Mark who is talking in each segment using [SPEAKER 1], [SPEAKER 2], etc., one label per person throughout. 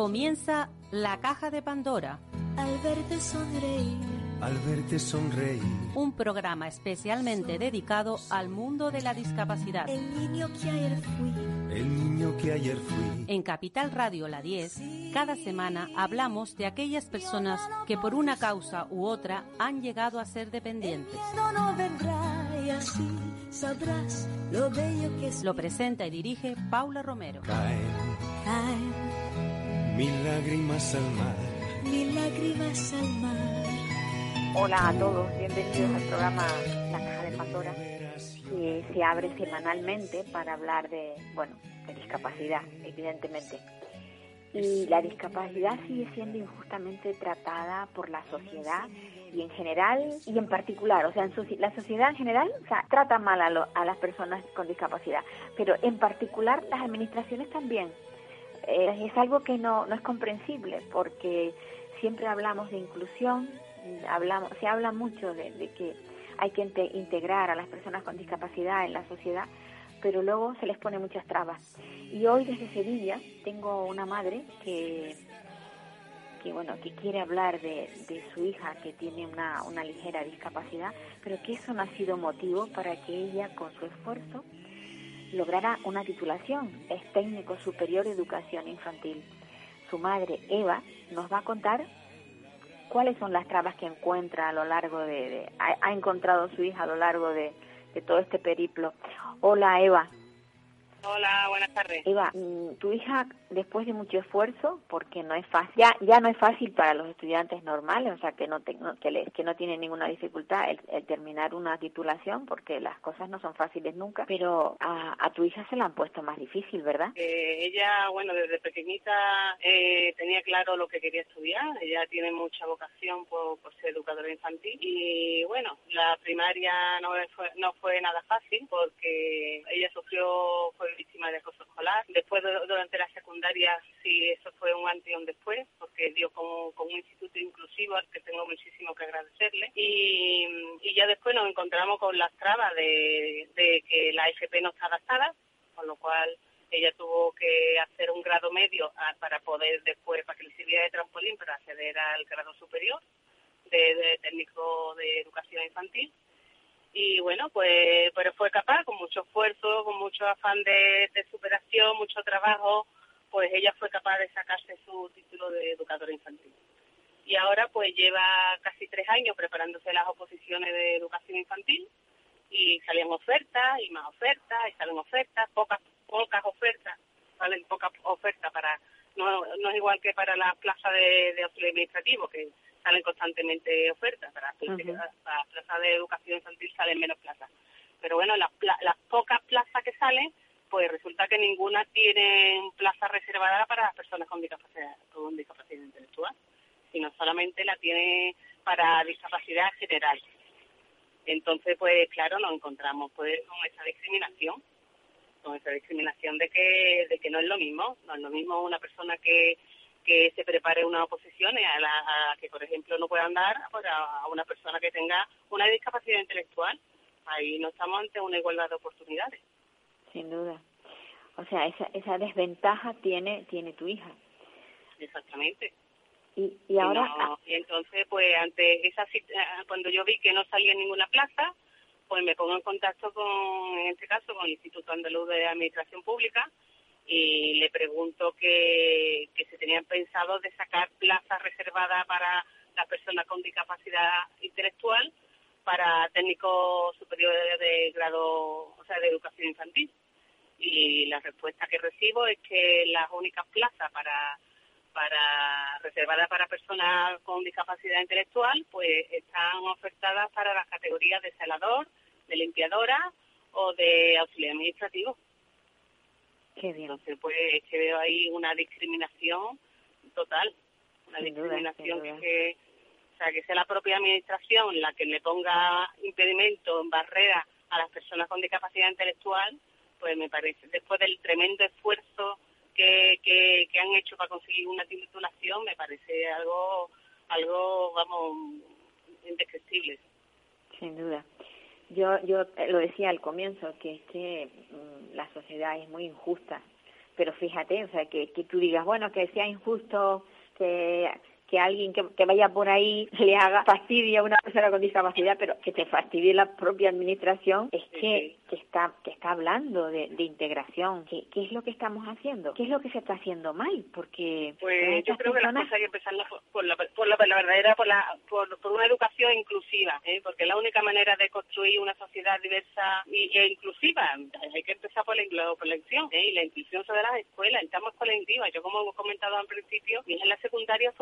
[SPEAKER 1] Comienza la caja de Pandora.
[SPEAKER 2] Al verte sonreír.
[SPEAKER 3] Al verte sonreír.
[SPEAKER 1] Un programa especialmente dedicado al mundo de la discapacidad.
[SPEAKER 2] El niño que ayer fui.
[SPEAKER 3] El niño que ayer fui.
[SPEAKER 1] En Capital Radio La 10, cada semana hablamos de aquellas personas que por una causa u otra han llegado a ser dependientes.
[SPEAKER 2] No, no vendrá y así sabrás lo bello que es.
[SPEAKER 1] Lo presenta y dirige Paula Romero.
[SPEAKER 3] Caen
[SPEAKER 2] Caen
[SPEAKER 3] mil lágrimas al mar.
[SPEAKER 2] mil lágrimas al mar.
[SPEAKER 4] Hola a todos, bienvenidos al programa La Caja de Pandora, que se abre semanalmente para hablar de, bueno, de discapacidad, evidentemente. Y la discapacidad sigue siendo injustamente tratada por la sociedad y en general y en particular, o sea, en la sociedad en general o sea, trata mal a, lo- a las personas con discapacidad, pero en particular las administraciones también. Eh, es algo que no, no es comprensible porque siempre hablamos de inclusión, hablamos, se habla mucho de, que hay que inte- integrar a las personas con discapacidad en la sociedad, pero luego se les pone muchas trabas. Y hoy desde Sevilla tengo una madre que, que bueno, que quiere hablar de, de su hija que tiene una, una ligera discapacidad, pero que eso no ha sido motivo para que ella con su esfuerzo lograra una titulación, es técnico superior de educación infantil. Su madre, Eva, nos va a contar cuáles son las trabas que encuentra a lo largo de, de- ha, ha encontrado su hija a lo largo de, de todo este periplo. Hola, Eva.
[SPEAKER 5] Hola, buenas tardes.
[SPEAKER 4] Eva, mm, tu hija, después de mucho esfuerzo, porque no es fácil, ya, ya no es fácil para los estudiantes normales, o sea, que no, te- que, les- que no tienen ninguna dificultad el, el terminar una titulación, porque las cosas no son fáciles nunca, pero a, a tu hija se la han puesto más difícil, ¿verdad?
[SPEAKER 5] Eh, ella, bueno, desde pequeñita eh, tenía claro lo que quería estudiar. Ella tiene mucha vocación por, por ser educadora infantil. Y bueno, la primaria no fue, no fue nada fácil porque ella sufrió, fue víctima de acoso escolar. Después, de- durante la secundaria, sí, eso fue un antes y un después, porque dio con, con un instituto inclusivo al que tengo muchísimo que agradecerle. Y, ya después nos encontramos con las trabas de, que la FP no está adaptada, con lo cual ella tuvo que hacer un grado medio ah, para poder después, para que le sirviera de trampolín para acceder al grado superior de técnico de educación infantil. Y bueno, pues pero fue capaz, con mucho esfuerzo, con mucho afán de, de superación, mucho trabajo, pues ella fue capaz de sacarse su título de educadora infantil. Y ahora pues lleva casi tres años preparándose las oposiciones de educación infantil y salían ofertas y más ofertas y salen ofertas, pocas pocas ofertas, salen pocas ofertas para no, es igual que para las plazas de, de auxilio administrativo que salen constantemente ofertas, para, para las plazas de educación infantil salen menos plazas. Pero bueno, las, pla- las pocas plazas que salen, pues resulta que ninguna tiene plaza reservada para las personas con discapacidad, con discapacidad intelectual, sino solamente la tiene para discapacidad general. Entonces, pues claro, nos encontramos pues con esa discriminación, con esa discriminación de que de que no es lo mismo, no es lo mismo una persona que que se prepare unas oposiciones a, la, a que, por ejemplo, no pueda andar pues, a, a una persona que tenga una discapacidad intelectual. Ahí no estamos ante una igualdad de oportunidades.
[SPEAKER 4] Sin duda. O sea, esa, esa desventaja tiene, tiene tu hija.
[SPEAKER 5] Exactamente.
[SPEAKER 4] Y, y ahora, ah,
[SPEAKER 5] no- y entonces, pues, ante esa eh, cuando yo vi que no salía en ninguna plaza, pues me pongo en contacto con, en este caso, con el Instituto Andaluz de Administración Pública y le pregunto que, se tenían pensado de sacar plazas reservadas para las personas con discapacidad intelectual para técnicos superiores de grado, o sea, de educación infantil. Y la respuesta que recibo es que las únicas plazas para para reservadas para personas con discapacidad intelectual, pues están ofertadas para las categorías de celador, de limpiadora o de auxiliar administrativo.
[SPEAKER 4] Qué bien.
[SPEAKER 5] Entonces, pues es que veo ahí una discriminación total, una
[SPEAKER 4] Sin
[SPEAKER 5] discriminación
[SPEAKER 4] duda.
[SPEAKER 5] que, o sea, que sea la propia administración la que le ponga impedimento, barrera a las personas con discapacidad intelectual, pues me parece, después del tremendo esfuerzo que, que, que han hecho para conseguir una titulación, me parece algo, algo, vamos, indescriptible.
[SPEAKER 4] Sin duda. Yo, yo eh, lo decía al comienzo, que es que mm, la sociedad es muy injusta, pero fíjate, o sea, que, que tú digas, bueno, que sea injusto, que que alguien que, que, vaya por ahí le haga fastidio a una persona con discapacidad, pero que te fastidie la propia administración, es que, que está que está hablando de, de integración. ¿Qué, ¿Qué, es lo que estamos haciendo? ¿Qué es lo que se está haciendo mal? Porque
[SPEAKER 5] pues yo creo personas... que las cosas hay que empezar por, la, por, la, por la verdadera, por, la, por, por una educación inclusiva, ¿eh? porque es la única manera de construir una sociedad diversa y, e inclusiva. Hay que empezar por la, por la inclusión, ¿eh? y la inclusión sobre las escuelas. Estamos colectivas. Yo, como hemos comentado al principio, mi hija en la secundaria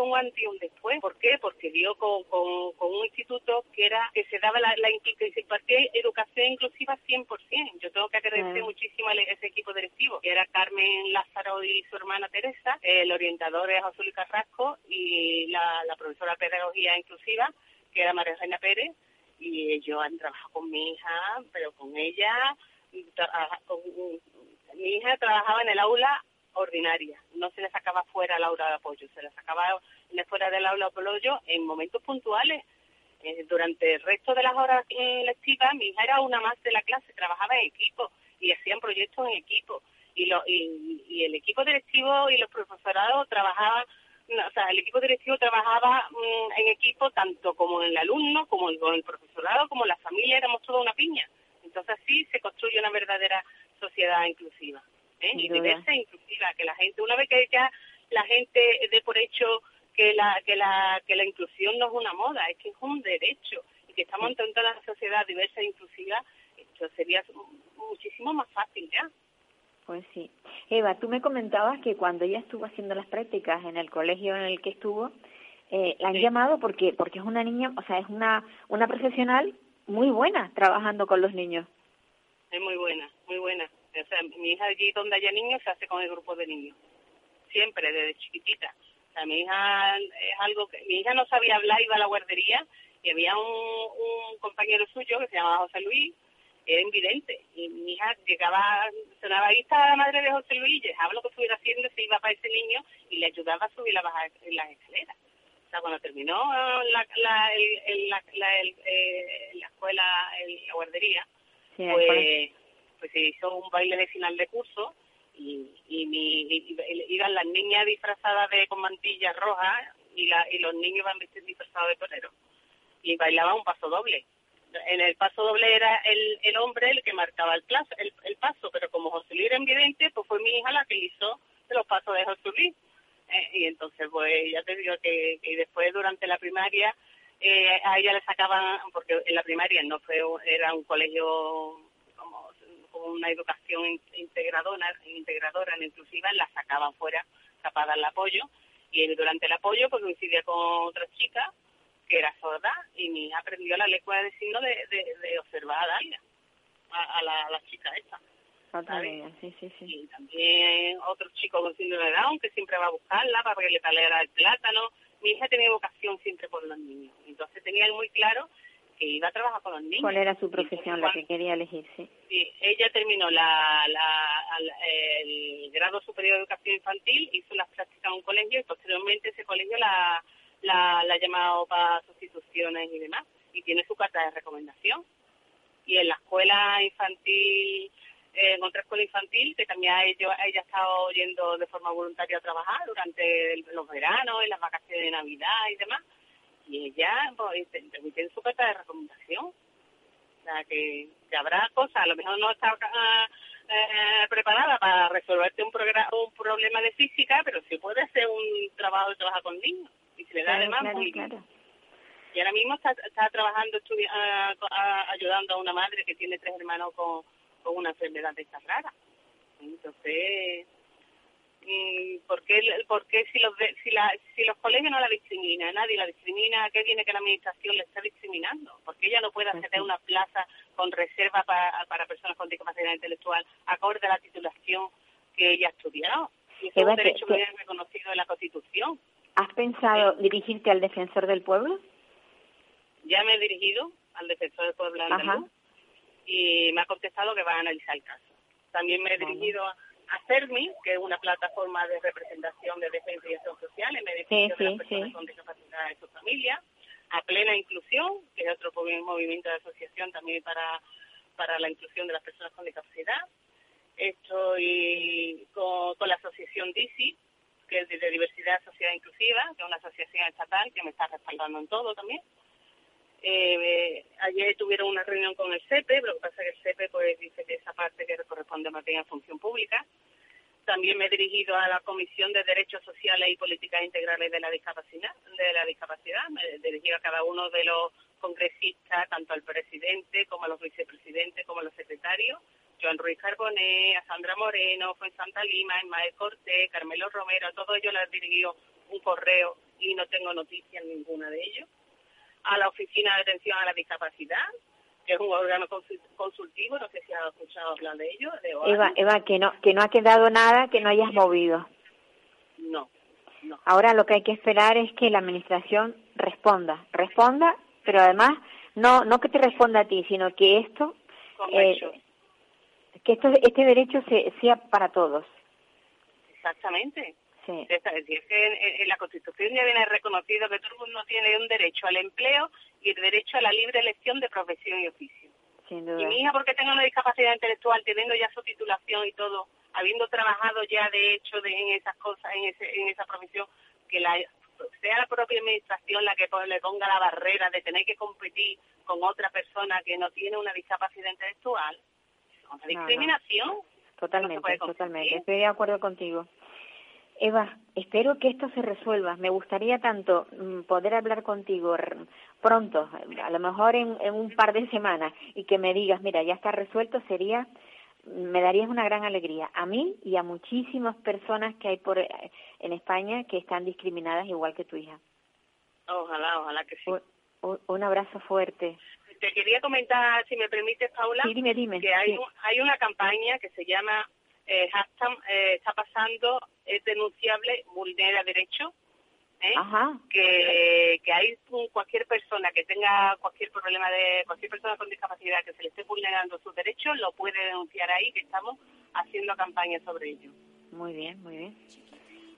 [SPEAKER 5] un un después. ¿Por qué? Porque dio con, con, con, un instituto que era que se daba la, la que se impartía educación inclusiva 100%. Yo tengo que agradecer muchísimo a ese equipo directivo, que era Carmen Lázaro y su hermana Teresa, el orientador es Luis Carrasco y la, la profesora de pedagogía inclusiva, que era María Reina Pérez, y ellos han trabajado con mi hija, pero con ella, con, mi hija trabajaba en el aula ordinaria, no se le sacaba fuera el aula de apoyo, se le sacaba fuera del aula de apoyo en momentos puntuales. Eh, durante el resto de las horas eh, lectivas, mi hija era una más de la clase, trabajaba en equipo y hacían proyectos en equipo. Y, lo, y, el equipo directivo y los profesorados trabajaban o sea, el equipo directivo trabajaba mm, en equipo tanto como el alumno, como con el profesorado, como la familia, éramos toda una piña. Entonces así se construye una verdadera sociedad inclusiva, ¿eh? y diversa e inclusiva, que la gente, una vez que ya la gente dé por hecho que la, que la, que la inclusión no es una moda, es que es un derecho, y que estamos en una sociedad diversa e inclusiva, esto sería muchísimo más fácil ya.
[SPEAKER 4] Pues sí. Eva, tú me comentabas que cuando ella estuvo haciendo las prácticas en el colegio en el que estuvo, eh, la han llamado porque porque es una niña, o sea, es una una profesional muy buena trabajando con los niños.
[SPEAKER 5] Es muy buena, muy buena. O sea, mi hija allí donde haya niños se hace con el grupo de niños. Siempre, desde chiquitita. O sea, mi hija es algo que... Mi hija no sabía hablar, iba a la guardería y había un, un compañero suyo que se llamaba José Luis, era invidente. Y mi hija llegaba, sonaba, ahí está la madre de José Luis, y dejaba lo que estuviera haciendo, se iba para ese niño y le ayudaba a subir la bajar en las escaleras. O sea, cuando terminó la, la, el, la, la, el, eh, la escuela, el, la guardería, sí, pues, pues se hizo un baile de final de curso y, y, mi, iban las niñas disfrazadas de con mantillas rojas y, la, y los niños iban disfrazados de torero y bailaban un paso doble en el paso doble era el, el hombre el que marcaba el, plazo, el, el paso, pero como José Luis era invidente, pues fue mi hija la que hizo los pasos de José Luis. Eh, y entonces, pues ya te digo que, después durante la primaria eh, a ella le sacaban, porque en la primaria no fue, era un colegio una educación integradora, integradora, inclusiva, la sacaban fuera para dar el apoyo. Y durante el apoyo, pues coincidía con otras chicas que era sorda y mi hija aprendió la lengua de signos de, de, de observar a Dalia, a, a, la, a la chica esta.
[SPEAKER 4] sí, sí, sí.
[SPEAKER 5] Y también otro chico con síndrome de Down que siempre va a buscarla para que le talera el plátano. Mi hija tenía vocación siempre por los niños, entonces tenía muy claro que iba a trabajar con los niños.
[SPEAKER 4] ¿Cuál era su profesión, la que quería elegir? Sí.
[SPEAKER 5] sí, ella terminó la, la, el grado superior de educación infantil, hizo las prácticas en un colegio y posteriormente ese colegio la la, la ha llamado para sustituciones y demás, y tiene su carta de recomendación. Y en la escuela infantil, eh, en otra escuela infantil, que también ella, ella ha estado yendo de forma voluntaria a trabajar durante los veranos, en las vacaciones de Navidad y demás, y ella pues, tiene su carta de recomendación. O sea, que, que habrá cosas, a lo mejor no está eh, preparada para resolverte un, un problema de física, pero sí puede ser un trabajo de trabajar con niños y se le da además muy claro. Y ahora mismo está, está trabajando, ayudando a una madre que tiene tres hermanos con, con una enfermedad de esta rara. Entonces, ¿por qué, por qué si, los, si, la, si los colegios no la discriminan, nadie la discrimina, qué viene que la administración le está discriminando? ¿Por qué ella no puede acceder a una plaza con reserva para, para personas con discapacidad intelectual acorde a la titulación que ella ha estudiado? Y eso es un derecho muy reconocido en la Constitución.
[SPEAKER 4] ¿Has pensado dirigirte al defensor del pueblo?
[SPEAKER 5] Ya me he dirigido al defensor del pueblo andaluz y me ha contestado que va a analizar el caso. También me he dirigido a CERMI, que es una plataforma de representación de defensa y acción social en beneficio de las personas con discapacidad y su familia, a Plena Inclusión, que es otro movimiento de asociación también para, para la inclusión de las personas con discapacidad, Estoy con, con la asociación DISI, que es de Diversidad Sociedad Inclusiva, que es una asociación estatal que me está respaldando en todo también. Eh, ayer tuvieron una reunión con el CEPE, lo que pasa es que el CEPE pues, dice que esa parte que corresponde más bien a función pública. También me he dirigido a la Comisión de Derechos Sociales y Políticas Integrales de la Discapacidad. De la discapacidad. Me he dirigido a cada uno de los congresistas, tanto al presidente como a los vicepresidentes, como a los secretarios. Joan Ruiz Carboné, a Sandra Moreno, Santa Lima, Ismael Cortés, Carmelo Romero, a todos ellos les he dirigido un correo y no tengo noticias ninguna de ellos a la Oficina de Atención a la Discapacidad, que es un órgano consultivo, no sé si has escuchado hablar de ello.
[SPEAKER 4] Eva, Eva, que no, que no ha quedado nada que no hayas movido.
[SPEAKER 5] No, no.
[SPEAKER 4] Ahora lo que hay que esperar es que la Administración responda, responda, pero además no no que te responda a ti, sino que esto, eh, que esto este derecho sea para todos.
[SPEAKER 5] Exactamente. Es decir, que en, la Constitución ya viene reconocido que todo el mundo tiene un derecho al empleo y el derecho a la libre elección de profesión y oficio. Y mi hija, porque tenga una discapacidad intelectual, teniendo ya su titulación y todo, habiendo trabajado ya de hecho de, en esas cosas, en, ese, en esa profesión, que la, sea la propia administración la que le ponga la barrera de tener que competir con otra persona que no tiene una discapacidad intelectual, es una discriminación.
[SPEAKER 4] Totalmente, totalmente. Estoy de acuerdo contigo. Eva, espero que esto se resuelva. Me gustaría tanto mm, poder hablar contigo pronto, a lo mejor en, un par de semanas, y que me digas, mira, ya está resuelto, sería, me darías una gran alegría a mí y a muchísimas personas que hay por eh, en España que están discriminadas igual que tu hija.
[SPEAKER 5] Ojalá, ojalá que sí.
[SPEAKER 4] Un, abrazo fuerte.
[SPEAKER 5] Te quería comentar, si me permites, Paula,
[SPEAKER 4] dime, dime,
[SPEAKER 5] que hay, hay una campaña que se llama eh, eh, está pasando, es denunciable, vulnera derechos, ¿eh? que, que hay cualquier persona que tenga cualquier problema de cualquier persona con discapacidad que se le esté vulnerando sus derechos lo puede denunciar ahí que estamos haciendo campaña sobre ello.
[SPEAKER 4] Muy bien muy bien.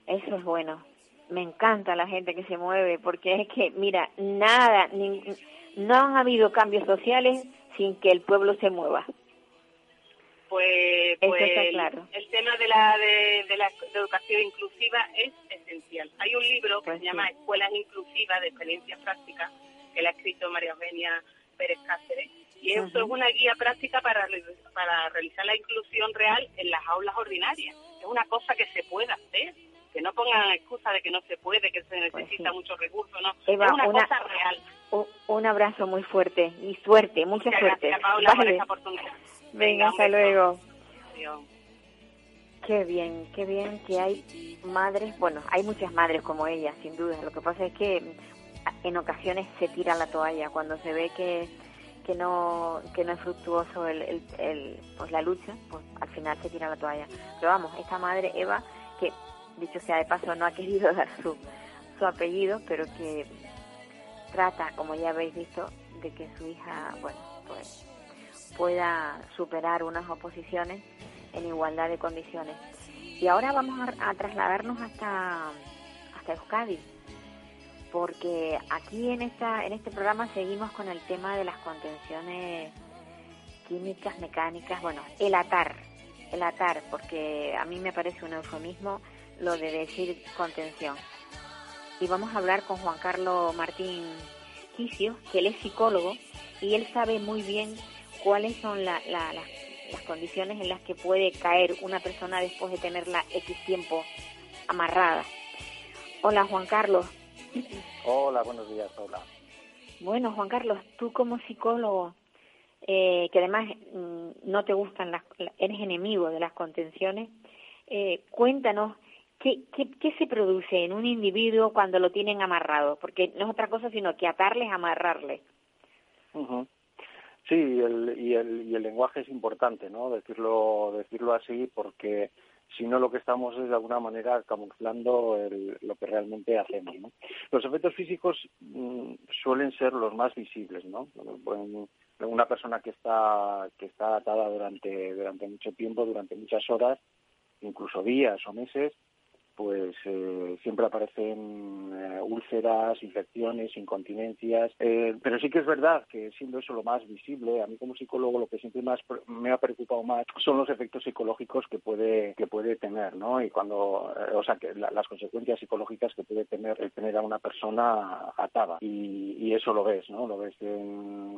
[SPEAKER 4] Eso es bueno. Me encanta la gente que se mueve porque es que mira nada no han habido cambios sociales sin que el pueblo se mueva
[SPEAKER 5] pues, pues el, tema de la, de, la educación inclusiva es esencial. Hay un libro que pues se llama Escuelas Inclusivas de Experiencia Práctica, que la ha escrito María Eugenia Pérez Cáceres, y eso es una guía práctica para, para realizar la inclusión real en las aulas ordinarias. Es una cosa que se puede hacer, que no pongan excusa de que no se puede, que se pues necesita mucho recurso, no. es una, cosa real.
[SPEAKER 4] Un, abrazo muy fuerte y suerte, mucha suerte.
[SPEAKER 5] Gracias, Paula, por esta oportunidad.
[SPEAKER 4] Venga, hasta luego. Qué bien, qué bien que hay madres, bueno, hay muchas madres como ella, sin duda. Lo que pasa es que en ocasiones se tira la toalla cuando se ve que, que no que no es fructuoso el, el, pues la lucha, pues al final se tira la toalla. Pero vamos, esta madre Eva, que dicho sea de paso no ha querido dar su, su apellido, pero que trata, como ya habéis visto, de que su hija, bueno, pues pueda superar unas oposiciones en igualdad de condiciones. Y ahora vamos a, trasladarnos hasta, hasta Euskadi, porque aquí en, esta, en este programa seguimos con el tema de las contenciones químicas, mecánicas, bueno, el atar, el atar, porque a mí me parece un eufemismo lo de decir contención. Y vamos a hablar con Juan Carlos Martín Quicio, que él es psicólogo y él sabe muy bien cuáles son las condiciones en las que puede caer una persona después de tenerla X tiempo amarrada. Hola Juan Carlos.
[SPEAKER 6] Hola, buenos días, hola.
[SPEAKER 4] Bueno, Juan Carlos, tú como psicólogo, eh, que además mm, no te gustan las, eres enemigo de las contenciones, eh, cuéntanos ¿Qué, qué, qué se produce en un individuo cuando lo tienen amarrado? Porque no es otra cosa sino que atarles, amarrarles.
[SPEAKER 6] Sí, y el, y el, y el lenguaje es importante, ¿no? Decirlo, decirlo así, porque si no lo que estamos es de alguna manera camuflando lo que realmente hacemos. ¿no? Los efectos físicos mm, suelen ser los más visibles, ¿no? Una persona que está que está atada durante durante mucho tiempo, durante muchas horas, incluso días o meses, pues eh, siempre aparecen eh, úlceras, infecciones, incontinencias. Eh, pero sí que es verdad que siendo eso lo más visible, a mí como psicólogo lo que siempre más me ha preocupado más son los efectos psicológicos que puede que puede tener, ¿no? Y cuando, o sea, que las consecuencias psicológicas que puede tener el tener a una persona atada. Y, eso lo ves, ¿no? Lo ves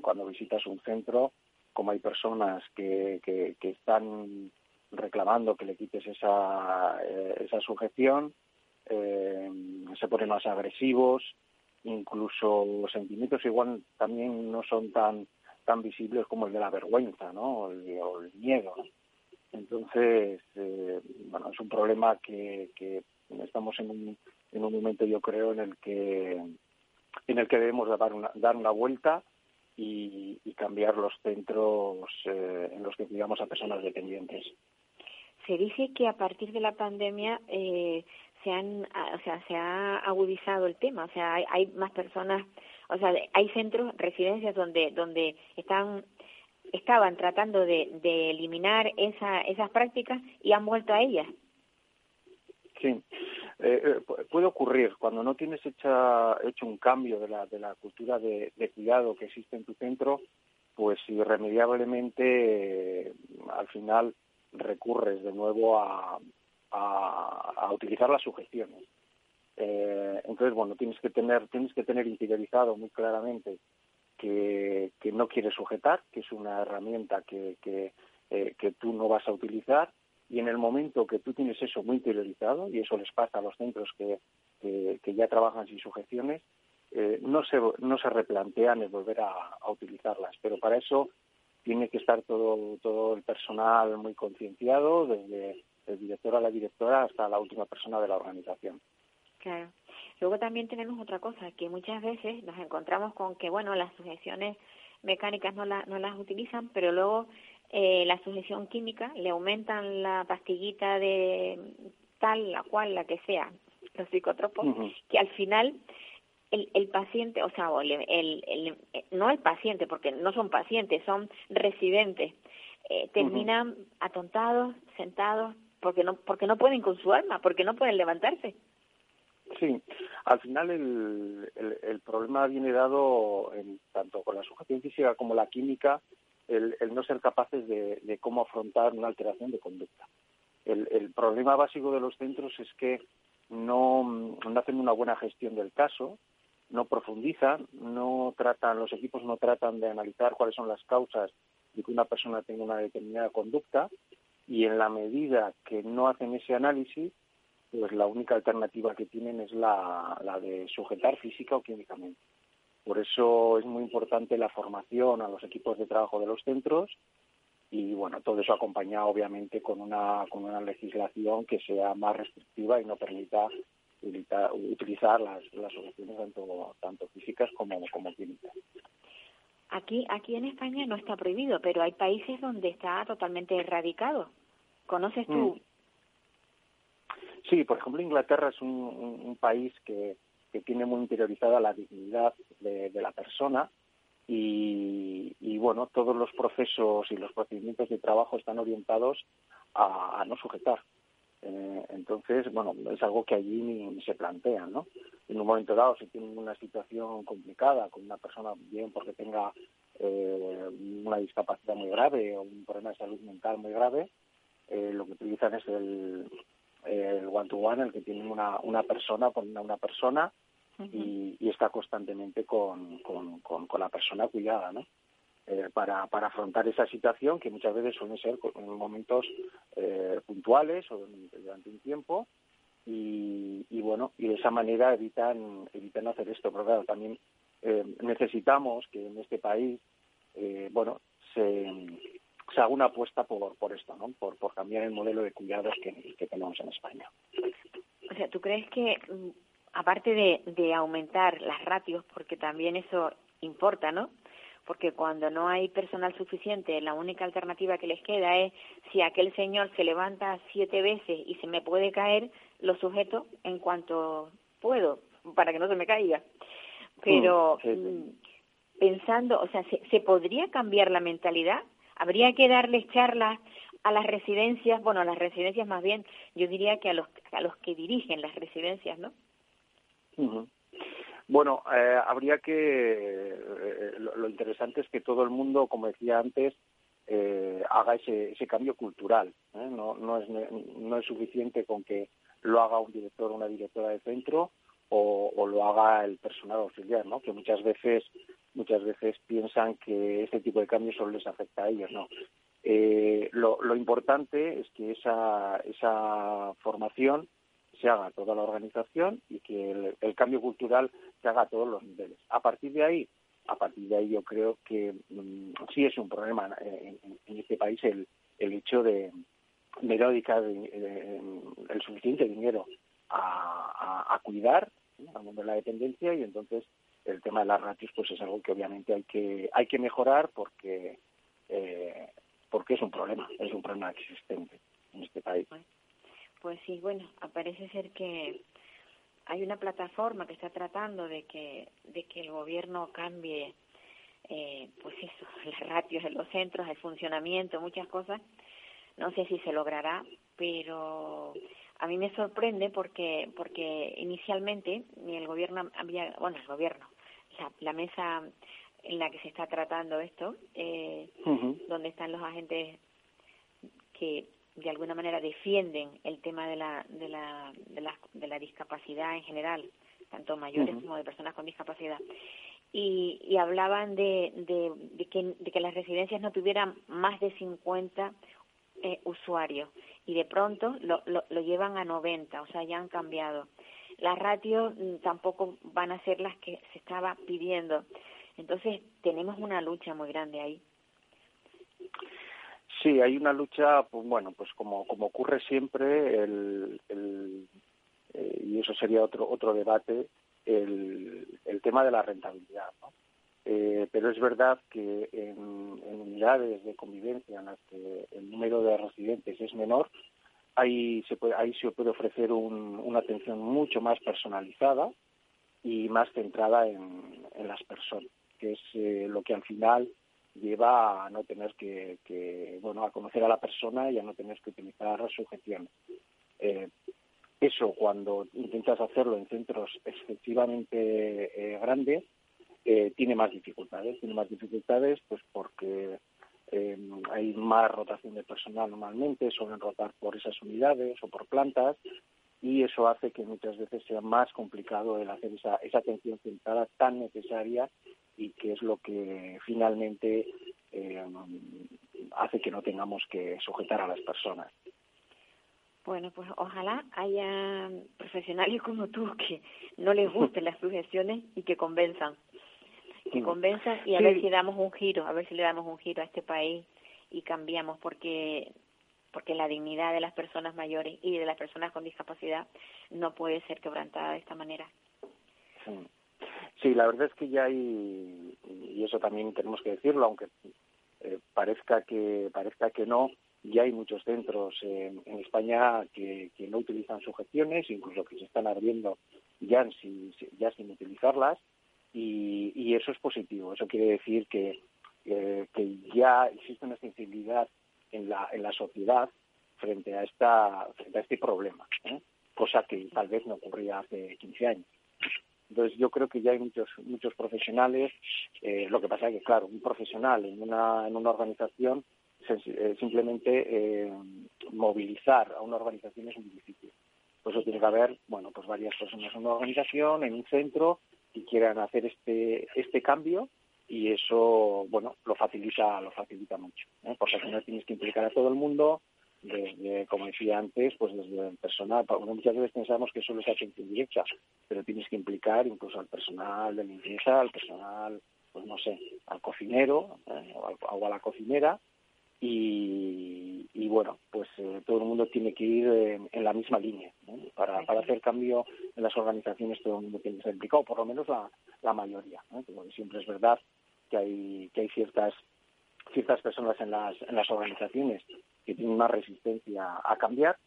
[SPEAKER 6] cuando visitas un centro, como hay personas que, que, que están reclamando que le quites esa, eh, esa sujeción, eh, se ponen más agresivos, incluso los sentimientos igual también no son tan tan visibles como el de la vergüenza, ¿no? O el, miedo. Entonces, eh, bueno, es un problema que, estamos en un, en un momento, yo creo, en el que en el que debemos dar una, dar una vuelta y, cambiar los centros en los que cuidamos a personas dependientes
[SPEAKER 4] se dice que a partir de la pandemia eh, se han, o sea, se ha agudizado el tema, o sea, hay, más personas, o sea, hay centros, residencias donde donde están estaban tratando de, de eliminar esa, esas prácticas y han vuelto a ellas.
[SPEAKER 6] Sí, eh, eh, puede ocurrir cuando no tienes hecha, hecho un cambio de la, de la cultura de, de cuidado que existe en tu centro, pues irremediablemente al final recurres de nuevo a, utilizar las sugestiones. Eh, entonces, bueno, tienes que tener, tienes que tener interiorizado muy claramente que, no quieres sujetar, que es una herramienta eh, que tú no vas a utilizar, y en el momento que tú tienes eso muy interiorizado, y eso les pasa a los centros que, ya trabajan sin sujeciones, eh, no, se, no se replantean el volver a utilizarlas. Pero para eso tiene que estar todo, todo el personal muy concienciado, desde el director a la directora hasta la última persona de la organización.
[SPEAKER 4] Claro. Luego también tenemos otra cosa, que muchas veces nos encontramos con que, bueno, las sujeciones mecánicas no, la, no las utilizan, pero luego eh, la sujeción química le aumentan la pastillita de tal, la cual, la que sea, los psicotropos, que al final el, el paciente, o sea, el, el, no el paciente, porque no son pacientes, son residentes, eh, terminan atontados, sentados, porque no, porque no pueden con su alma, porque no pueden levantarse.
[SPEAKER 6] Sí, al final el, el, el problema viene dado en, tanto con la sujeción física como la química, el, el no ser capaces de, de, cómo afrontar una alteración de conducta. El, el problema básico de los centros es que no, no hacen una buena gestión del caso, no profundizan, no tratan, los equipos no tratan de analizar cuáles son las causas de que una persona tenga una determinada conducta y en la medida que no hacen ese análisis, pues la única alternativa que tienen es la, de sujetar física o químicamente. Por eso es muy importante la formación a los equipos de trabajo de los centros y bueno, todo eso acompañado obviamente con una, con una legislación que sea más restrictiva y no permita utilizar las, las soluciones tanto, tanto físicas como, como químicas.
[SPEAKER 4] Aquí, aquí en España no está prohibido, pero hay países donde está totalmente erradicado. ¿Conoces tú?
[SPEAKER 6] Mm. Sí, por ejemplo, Inglaterra es un, un, país que, que, tiene muy interiorizada la dignidad de, de la persona y, y, bueno, todos los procesos y los procedimientos de trabajo están orientados a, a no sujetar. Eh, entonces, bueno, es algo que allí ni, se plantea, ¿no? En un momento dado, si tienen una situación complicada con una persona, bien porque tenga eh, una discapacidad muy grave o un problema de salud mental muy grave, eh, lo que utilizan es el, el one-to-one, el que tienen una, una persona con una, persona y, y, está constantemente con, con, con, con la persona cuidada, ¿no? Eh, para, para afrontar esa situación que muchas veces suelen ser en momentos eh, puntuales o durante un tiempo y, y, bueno y de esa manera evitan evitan hacer esto. Pero claro también eh, necesitamos que en este país eh, bueno se, se haga una apuesta por por esto no por, por cambiar el modelo de cuidados que, tenemos en España.
[SPEAKER 4] O sea tú crees que mm, aparte de, de aumentar las ratios porque también eso importa no porque cuando no hay personal suficiente, la única alternativa que les queda es si aquel señor se levanta siete veces y se me puede caer, lo sujeto en cuanto puedo, para que no se me caiga. Pero mm, pensando, o sea, ¿se, ¿se podría cambiar la mentalidad? ¿Habría que darles charlas a las residencias, bueno, a las residencias más bien, yo diría que a los, a los que dirigen las residencias, ¿no?
[SPEAKER 6] Bueno, eh, habría que, eh, lo, interesante es que todo el mundo, como decía antes, eh, haga ese, ese cambio cultural. No, no, es, no es suficiente con que lo haga un director o una directora de centro o, lo haga el personal auxiliar, ¿no? Que muchas veces muchas veces piensan que este tipo de cambios solo les afecta a ellos, ¿no? Eh, lo, lo, importante es que esa, esa formación se haga toda la organización y que el, cambio cultural se haga a todos los niveles. A partir de ahí, a partir de ahí yo creo que mm, sí es un problema en, este país el, el hecho de, de dedicar el suficiente dinero a, a, cuidar al mundo de la dependencia y entonces el tema de las ratios pues es algo que obviamente hay que hay que mejorar porque eh, porque es un problema es un problema existente en este país
[SPEAKER 4] pues sí, bueno, parece ser que hay una plataforma que está tratando de que, de que el gobierno cambie, eh, pues eso, las ratios en los centros, el funcionamiento, muchas cosas. No sé si se logrará, pero a mí me sorprende porque, porque inicialmente el gobierno había, bueno, el gobierno, la, mesa en la que se está tratando esto, eh, donde están los agentes que de alguna manera defienden el tema de la, de la, de la, de la discapacidad en general, tanto mayores como de personas con discapacidad. Y, y hablaban de, de, de, que, de que las residencias no tuvieran más de 50 eh, usuarios y de pronto lo, lo, lo, llevan a 90, o sea, ya han cambiado. Las ratios mm, tampoco van a ser las que se estaba pidiendo. Entonces, tenemos una lucha muy grande ahí.
[SPEAKER 6] Sí, hay una lucha, pues bueno, pues como, como ocurre siempre, el, eh, y eso sería otro, otro debate, el, el tema de la rentabilidad. ¿no? Eh, pero es verdad que en, unidades de convivencia en las que el número de residentes es menor, ahí se puede, ahí se puede ofrecer un, una atención mucho más personalizada y más centrada en, en las personas, que es eh, lo que al final lleva a no tener que, que, bueno, a conocer a la persona y a no tener que utilizar sujeciones. Eh, eso cuando intentas hacerlo en centros excesivamente eh, grandes eh, tiene más dificultades. Tiene más dificultades pues porque eh, hay más rotación de personal normalmente, suelen rotar por esas unidades o por plantas y eso hace que muchas veces sea más complicado el hacer esa, esa atención centrada tan necesaria y que es lo que finalmente eh, hace que no tengamos que sujetar a las personas.
[SPEAKER 4] Bueno, pues ojalá haya profesionales como tú que no les gusten las sujeciones y que convenzan, que convenzan y a ver si damos un giro, a ver si le damos un giro a este país y cambiamos porque porque la dignidad de las personas mayores y de las personas con discapacidad no puede ser quebrantada de esta manera.
[SPEAKER 6] Sí, la verdad es que ya hay, y eso también tenemos que decirlo, aunque eh, parezca que parezca que no, ya hay muchos centros en, España que, no utilizan sujeciones, incluso que se están abriendo ya sin, ya sin utilizarlas, y, y eso es positivo. Eso quiere decir que, eh, que ya existe una sensibilidad en la, en la sociedad frente a, esta, frente a este problema, ¿eh? cosa que tal vez no ocurría hace 15 años. Entonces yo creo que ya hay muchos muchos profesionales. Eh, lo que pasa es que claro, un profesional en una en una organización eh, simplemente eh, movilizar a una organización es muy difícil. Por eso tiene que haber bueno pues varias personas en una organización, en un centro que quieran hacer este este cambio y eso bueno lo facilita lo facilita mucho, ¿eh? porque al final tienes que implicar a todo el mundo desde, como decía antes, pues desde el personal, muchas veces pensamos que solo se hace en directa, pero tienes que implicar incluso al personal de limpieza, al personal, pues no sé, al cocinero eh, o, a la cocinera, y, y bueno, pues eh, todo el mundo tiene que ir en, la misma línea. Para, para hacer cambio en las organizaciones todo el mundo tiene que ser implicado, por lo menos la, la mayoría. Porque siempre es verdad que hay, que hay ciertas ciertas personas en las, en las organizaciones que tienen más resistencia a cambiar,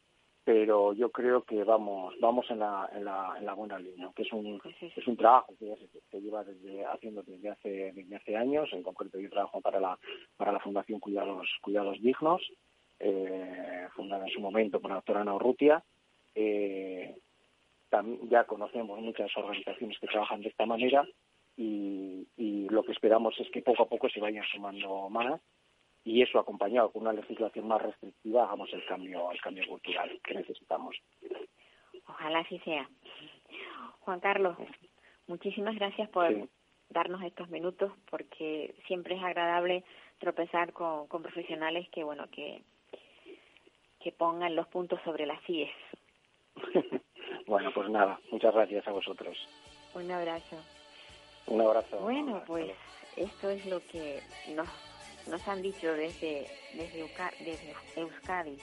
[SPEAKER 6] pero yo creo que vamos vamos en la, en la, en la buena línea, que es un es un trabajo que ya se, lleva desde haciendo desde hace desde hace años, en concreto yo trabajo para la para la Fundación Cuidados Cuidados Dignos eh, fundada en su momento por la doctora Ana Urrutia. Eh, ya conocemos muchas organizaciones que trabajan de esta manera y, y, lo que esperamos es que poco a poco se vayan sumando más y eso acompañado con una legislación más restrictiva hagamos el cambio el cambio cultural que necesitamos.
[SPEAKER 4] Ojalá así sea. Juan Carlos, muchísimas gracias por darnos estos minutos porque siempre es agradable tropezar con, con profesionales que bueno que que pongan los puntos sobre las IES.
[SPEAKER 6] bueno, pues nada, muchas gracias a vosotros.
[SPEAKER 4] Un abrazo.
[SPEAKER 6] Un abrazo.
[SPEAKER 4] Bueno, pues esto es lo que nos, nos han dicho desde, desde, desde Euskadi,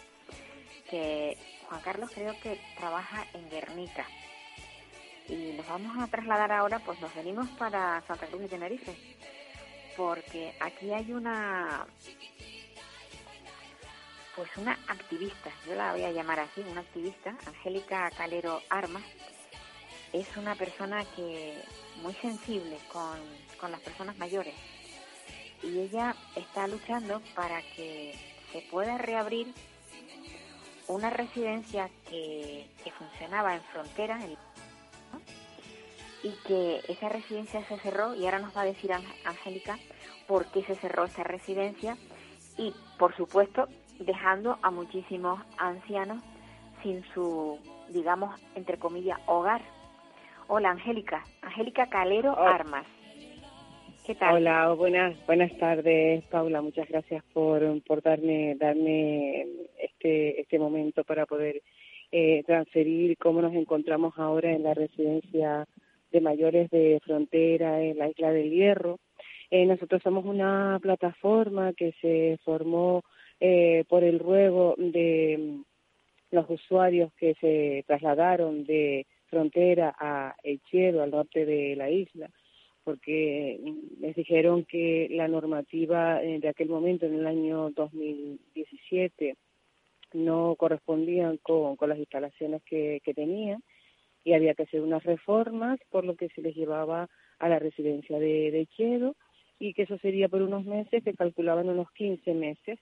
[SPEAKER 4] que Juan Carlos creo que trabaja en Guernica. Y nos vamos a trasladar ahora, pues nos venimos para Santa Cruz de Tenerife, porque aquí hay una pues una activista, yo la voy a llamar así, una activista, Angélica Calero Armas, es una persona que muy sensible con, con las personas mayores y ella está luchando para que se pueda reabrir una residencia que, que funcionaba en frontera y que esa residencia se cerró y ahora nos va a decir Angélica por qué se cerró esa residencia y por supuesto dejando a muchísimos ancianos sin su, digamos, entre comillas, hogar. Hola, Angélica. Angélica Calero Armas. ¿Qué tal?
[SPEAKER 7] Hola, buenas, buenas tardes, Paula. Muchas gracias por, por darme, darme este, este momento para poder eh, transferir cómo nos encontramos ahora en la residencia de mayores de frontera en la isla del Hierro. Eh, nosotros somos una plataforma que se formó eh, por el ruego de los usuarios que se trasladaron de frontera a Echedo, al norte de la isla, porque les dijeron que la normativa eh, de aquel momento, en el año 2017, no correspondían con, con las instalaciones que, que tenían y había que hacer unas reformas, por lo que se les llevaba a la residencia de, de y que eso sería por unos meses, que calculaban unos 15 meses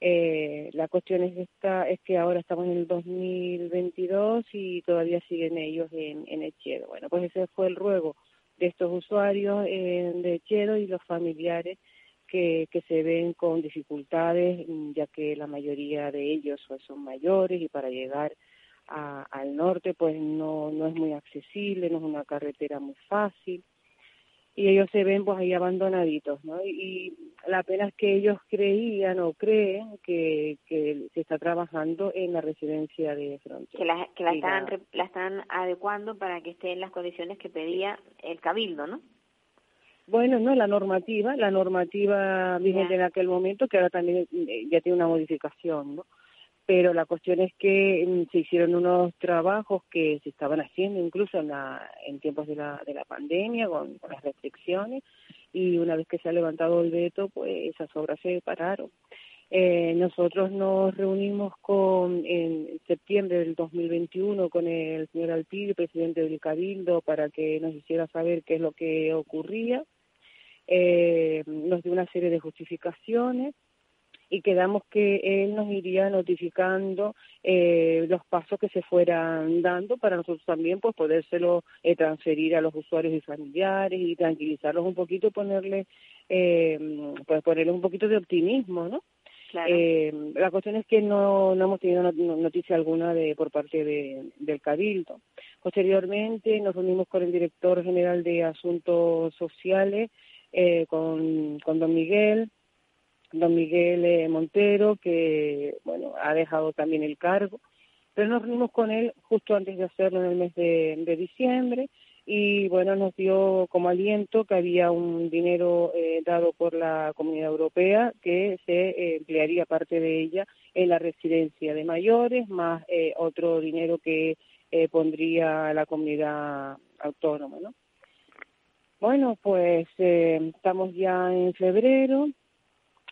[SPEAKER 7] eh, la cuestión es, esta, es que ahora estamos en el 2022 y todavía siguen ellos en, en. Bueno, pues ese fue el ruego de estos usuarios eh, de Echedo y los familiares que, que se ven con dificultades, ya que la mayoría de ellos pues, son mayores y para llegar a, al norte pues no, no es muy accesible, no es una carretera muy fácil y ellos se ven pues ahí abandonaditos, ¿no? Y, la pena es que ellos creían o creen que, que se está trabajando en la residencia de.
[SPEAKER 4] Que la, que la están, la... están adecuando para que esté en las condiciones que pedía el cabildo, ¿no?
[SPEAKER 7] Bueno, no, la normativa, la normativa vigente en aquel momento, que ahora también eh, ya tiene una modificación, ¿no? Pero la cuestión es que mm, se hicieron unos trabajos que se estaban haciendo incluso en, la, en tiempos de la, de la pandemia con, las restricciones y una vez que se ha levantado el veto pues esas obras se pararon. Eh, nosotros nos reunimos con en septiembre del 2021 con el señor Alpillo, presidente del Cabildo, para que nos hiciera saber qué es lo que ocurría. Eh, nos dio una serie de justificaciones y quedamos que él nos iría notificando eh, los pasos que se fueran dando para nosotros también pues podérselo eh, transferir a los usuarios y familiares y tranquilizarlos un poquito ponerle eh, pues ponerle un poquito de optimismo no
[SPEAKER 4] Claro.
[SPEAKER 7] Eh, la cuestión es que no, no hemos tenido noticia alguna de por parte de, del Cabildo. Posteriormente nos reunimos con el director general de Asuntos Sociales, eh, con, con don Miguel, don Miguel eh, Montero, que bueno ha dejado también el cargo, pero nos reunimos con él justo antes de hacerlo en el mes de, diciembre y bueno nos dio como aliento que había un dinero eh, dado por la Comunidad Europea que se eh, emplearía parte de ella en la residencia de mayores más otro dinero que pondría la comunidad autónoma, ¿no? Bueno, pues estamos ya en febrero,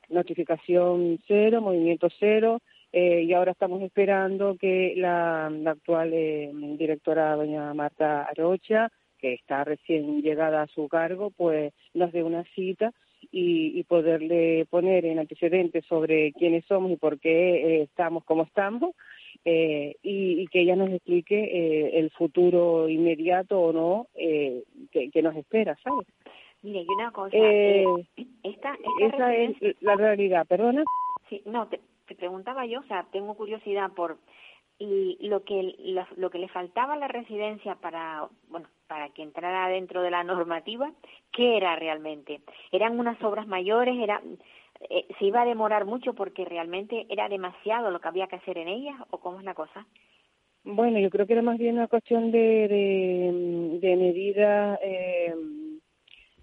[SPEAKER 7] notificación cero, movimiento cero, eh, y ahora estamos esperando que la, actual eh, directora, doña Marta Arocha, que está recién llegada a su cargo, pues nos dé una cita y, poderle poner en antecedentes sobre quiénes somos y por qué eh, estamos como estamos eh, y, que ella nos explique eh, el futuro inmediato o no que, nos espera, ¿sabes?
[SPEAKER 4] Mire, y una cosa,
[SPEAKER 7] esta, esa es la realidad, perdona.
[SPEAKER 4] Sí, no, te, te preguntaba yo, o sea, tengo curiosidad por y lo que lo, que le faltaba a la residencia para bueno para que entrara dentro de la normativa qué era realmente eran unas obras mayores era eh, se iba a demorar mucho porque realmente era demasiado lo que había que hacer en ellas o cómo es la cosa
[SPEAKER 7] bueno yo creo que era más bien una cuestión de de, de medidas eh,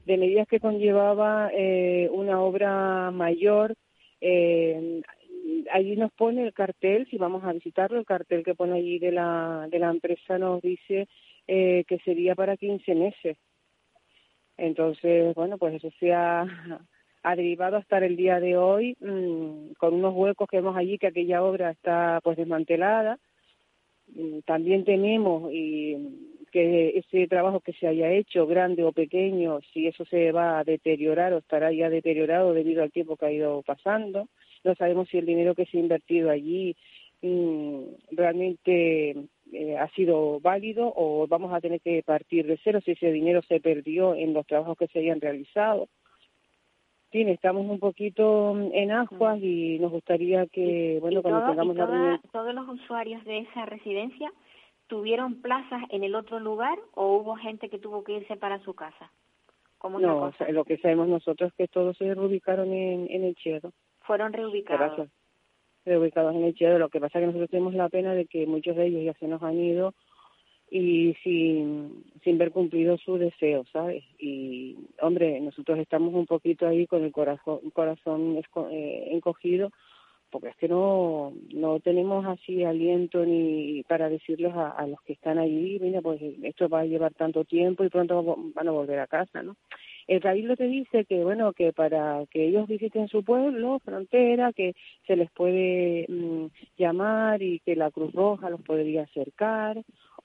[SPEAKER 7] de medidas que conllevaba eh, una obra mayor eh, allí nos pone el cartel, si vamos a visitarlo, el cartel que pone allí de la, de la empresa nos dice eh, que sería para 15 meses. Entonces, bueno, pues eso se ha, derivado hasta el día de hoy mm, con unos huecos que vemos allí que aquella obra está pues desmantelada. Mm, también tenemos y que ese trabajo que se haya hecho, grande o pequeño, si eso se va a deteriorar o estará ya deteriorado debido al tiempo que ha ido pasando no sabemos si el dinero que se ha invertido allí mm, realmente eh, ha sido válido o vamos a tener que partir de cero si ese dinero se perdió en los trabajos que se hayan realizado. Sí, estamos un poquito en aguas y nos gustaría que, bueno, cuando tengamos la
[SPEAKER 4] ¿Todos los usuarios de esa residencia tuvieron plazas en el otro lugar o hubo gente que tuvo que irse para su casa?
[SPEAKER 7] no, lo que sabemos nosotros es que todos se reubicaron en, en el Chiedo.
[SPEAKER 4] Fueron reubicados.
[SPEAKER 7] Reubicados en el Chiedo. Lo que pasa es que nosotros tenemos la pena de que muchos de ellos ya se nos han ido y sin, sin ver cumplido su deseo, ¿sabes? Y, hombre, nosotros estamos un poquito ahí con el corazón, corazón eh, encogido porque es que no, no tenemos así aliento ni para decirles a, los que están allí, mira, pues esto va a llevar tanto tiempo y pronto van a volver a casa, ¿no? El cabildo te dice que, bueno, que para que ellos visiten su pueblo, frontera, que se les puede mm, llamar y que la Cruz Roja los podría acercar,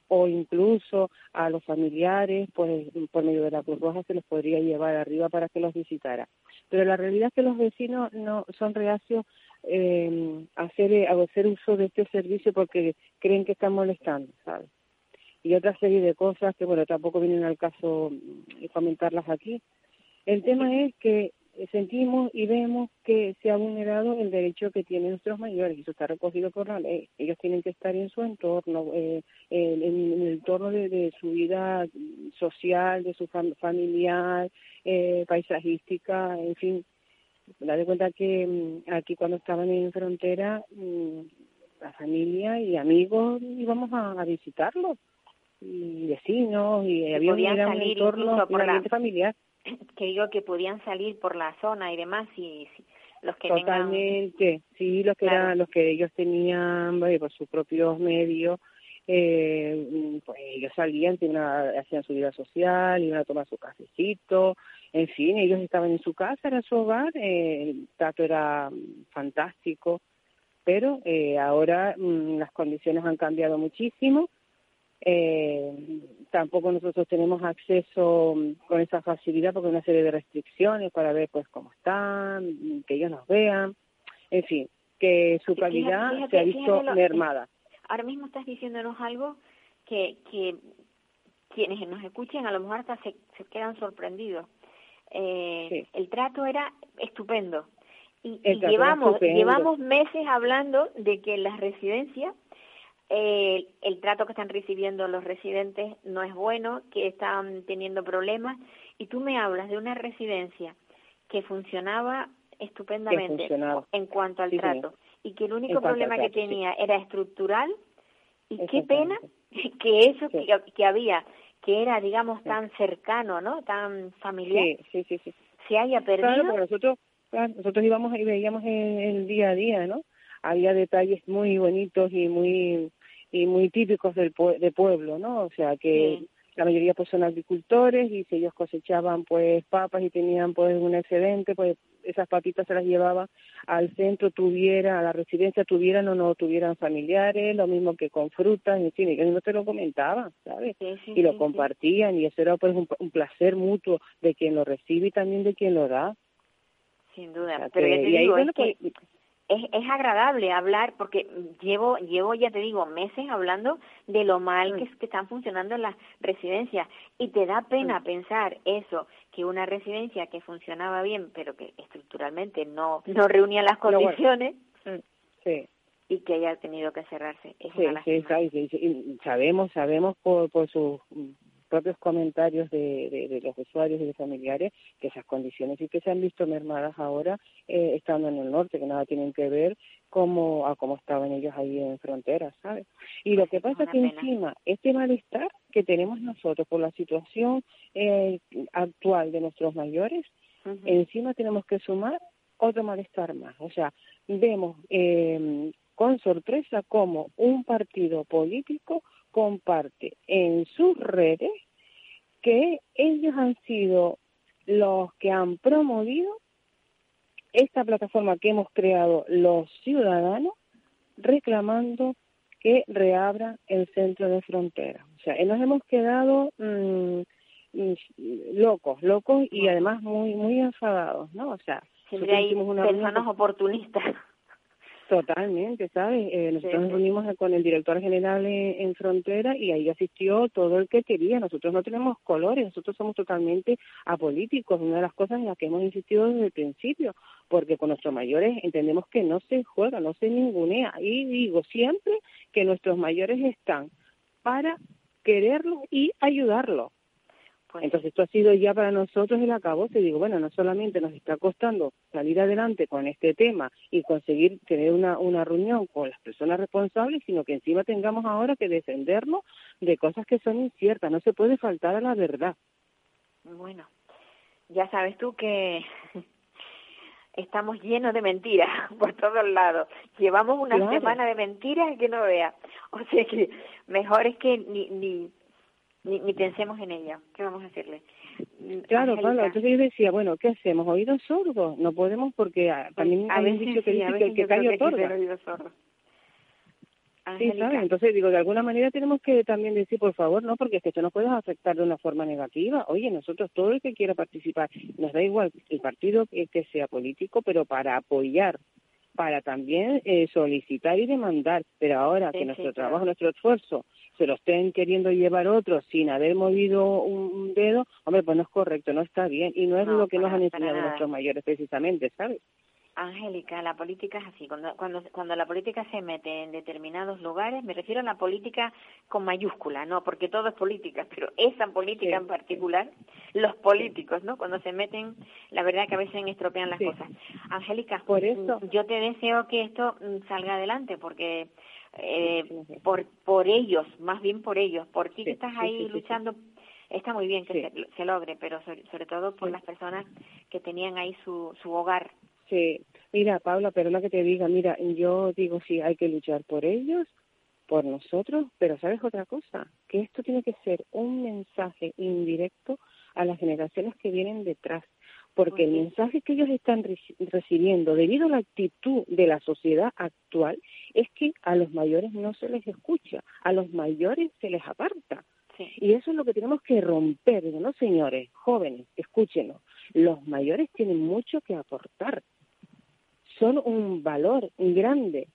[SPEAKER 7] o incluso a los familiares, pues por medio de la Cruz Roja se les podría llevar arriba para que los visitara. Pero la realidad es que los vecinos no son reacios eh, hacer, a hacer uso de este servicio porque creen que están molestando, ¿sabes? y otra serie de cosas que, bueno, tampoco vienen al caso mm, comentarlas aquí. El tema es que sentimos y vemos que se ha vulnerado el derecho que tienen nuestros mayores y eso está recogido por la ley. Ellos tienen que estar en su entorno, eh, en, el entorno de, su vida social, de su familiar, eh, paisajística, en fin. Da de cuenta que mm, aquí cuando estaban en frontera, mm, la familia y amigos íbamos a, a visitarlos. Y vecinos y había un entorno por la, familiar.
[SPEAKER 4] que digo que podían salir por la zona y demás y, los que
[SPEAKER 7] totalmente sí los que eran los que ellos tenían por sus propios medios eh, pues ellos salían hacían su vida social iban a tomar su cafecito en fin ellos estaban en su casa era su hogar eh, el trato era fantástico pero eh, ahora mm, las condiciones han cambiado muchísimo eh, tampoco nosotros tenemos acceso con esa facilidad porque hay una serie de restricciones para ver pues cómo están, que ellos nos vean, en fin, que su calidad se ha visto mermada.
[SPEAKER 4] Ahora mismo estás diciéndonos algo que, que quienes nos escuchen a lo mejor hasta se, se quedan sorprendidos. Eh, El trato era estupendo. Y, y llevamos, llevamos meses hablando de que las residencias eh, el trato que están recibiendo los residentes no es bueno, que están teniendo problemas, y tú me hablas de una residencia que funcionaba estupendamente en cuanto al trato, y que el único problema que tenía era estructural, y qué pena que eso que, había, que era, digamos, tan cercano, ¿no? Tan familiar, se haya perdido.
[SPEAKER 7] Claro, nosotros, nosotros íbamos y veíamos el, el día a día, ¿no? Había detalles muy bonitos y muy y muy típicos del de pueblo, ¿no? O sea que la mayoría pues son agricultores y si ellos cosechaban pues papas y tenían pues un excedente, pues esas papitas se las llevaban al centro, tuviera, a la residencia, tuvieran o no tuvieran familiares, lo mismo que con frutas, en fin, ellos no te lo comentaban, ¿sabes? y lo compartían y eso era pues un, un placer mutuo de quien lo recibe y también de quien lo da.
[SPEAKER 4] Sin duda, pero ya te digo, es que es, es agradable hablar porque llevo, llevo, ya te digo, meses hablando de lo mal que, que están funcionando las residencias y te da pena pensar eso, que una residencia que funcionaba bien pero que estructuralmente no, no. reunía las condiciones
[SPEAKER 7] sí.
[SPEAKER 4] y que haya tenido que cerrarse. Es
[SPEAKER 7] Sí,
[SPEAKER 4] una
[SPEAKER 7] sí, sí, sabemos, sabemos por, por sus propios comentarios de, de, de los usuarios y de familiares que esas condiciones sí que se han visto mermadas ahora eh, estando en el norte, que nada tienen que ver como a cómo estaban ellos ahí en fronteras, ¿sabes? Y lo que pasa es que
[SPEAKER 4] pena.
[SPEAKER 7] encima este malestar que tenemos nosotros por la situación eh, actual de nuestros mayores, encima tenemos que sumar otro malestar más. O sea, vemos eh, con sorpresa cómo un partido político comparte en sus redes que ellos han sido los que han promovido esta plataforma que hemos creado los ciudadanos reclamando que reabra el centro de frontera. O sea, nos hemos quedado mm, mm, locos, locos y además muy muy enfadados, ¿no? O sea,
[SPEAKER 4] Siempre hay
[SPEAKER 7] reunión
[SPEAKER 4] personas oportunistas.
[SPEAKER 7] Totalmente, ¿sabes? Eh, nosotros
[SPEAKER 4] Sí,
[SPEAKER 7] nos reunimos con el director general en, en Frontera y ahí asistió todo el que quería. Nosotros no tenemos colores, nosotros somos totalmente apolíticos. Una de las cosas en las que hemos insistido desde el principio, porque con nuestros mayores entendemos que no se juega, no se ningunea. Y digo siempre que nuestros mayores están para quererlos y ayudarlos.
[SPEAKER 4] Pues
[SPEAKER 7] Entonces esto ha sido ya para nosotros el acabose. Digo, bueno, no solamente nos está costando salir adelante con este tema y conseguir tener una, una reunión con las personas responsables, sino que encima tengamos ahora que defendernos de cosas que son inciertas. No se puede faltar a la verdad.
[SPEAKER 4] Bueno, ya sabes tú que estamos llenos de mentiras por todos lados. Llevamos una
[SPEAKER 7] Claro.
[SPEAKER 4] semana de mentiras que no vea. O sea que mejor es que ni ni ni, ni pensemos en ella. ¿Qué vamos a hacerle?
[SPEAKER 7] Claro,
[SPEAKER 4] Angélica,
[SPEAKER 7] claro. Entonces yo decía, bueno, ¿qué hacemos? ¿Oídos sordos? No podemos porque ah, también
[SPEAKER 4] a veces
[SPEAKER 7] dicho que
[SPEAKER 4] sí, a
[SPEAKER 7] dice que el que calla otorga. Sí, ¿sabes? Entonces digo, de alguna manera tenemos que también decir, por favor, no, porque es que esto nos puede afectar de una forma negativa. Oye, nosotros, todo el que quiera participar, nos da igual el partido que, que sea político, pero para apoyar, para también eh, solicitar y demandar. Pero ahora
[SPEAKER 4] Sí,
[SPEAKER 7] que
[SPEAKER 4] sí,
[SPEAKER 7] nuestro
[SPEAKER 4] claro.
[SPEAKER 7] trabajo, nuestro esfuerzo, se lo estén queriendo llevar otros sin haber movido un, dedo, hombre, pues no es correcto, no está bien. Y no es
[SPEAKER 4] No,
[SPEAKER 7] lo que nos han enseñado
[SPEAKER 4] nada.
[SPEAKER 7] nuestros mayores precisamente, ¿sabes?
[SPEAKER 4] Angélica, la política es así. Cuando, cuando, cuando la política se mete en determinados lugares, me refiero a la política con mayúscula, no, porque todo es política, pero esa política
[SPEAKER 7] Sí.
[SPEAKER 4] en particular, los políticos, ¿no? Cuando se meten, la verdad que a veces estropean las
[SPEAKER 7] Sí.
[SPEAKER 4] cosas. Angélica,
[SPEAKER 7] Por eso-
[SPEAKER 4] mm, yo te deseo que esto mm, salga adelante, porque eh, por por ellos, más bien por ellos, por ti que estás ahí luchando. Está muy bien que
[SPEAKER 7] Sí.
[SPEAKER 4] se, se logre, pero sobre, sobre todo por
[SPEAKER 7] Sí.
[SPEAKER 4] las personas que tenían ahí su, su hogar
[SPEAKER 7] Sí, mira, Paula, perdona que te diga, mira, yo digo sí, hay que luchar por ellos, por nosotros, pero ¿sabes otra cosa? Que esto tiene que ser un mensaje indirecto a las generaciones que vienen detrás, porque el mensaje que ellos están reci- recibiendo debido a la actitud de la sociedad actual es que a los mayores no se les escucha, a los mayores se les aparta.
[SPEAKER 4] Sí.
[SPEAKER 7] Y eso es lo que tenemos que romper. No, señores, jóvenes, escúchenos. Los mayores tienen mucho que aportar. Son un valor grande.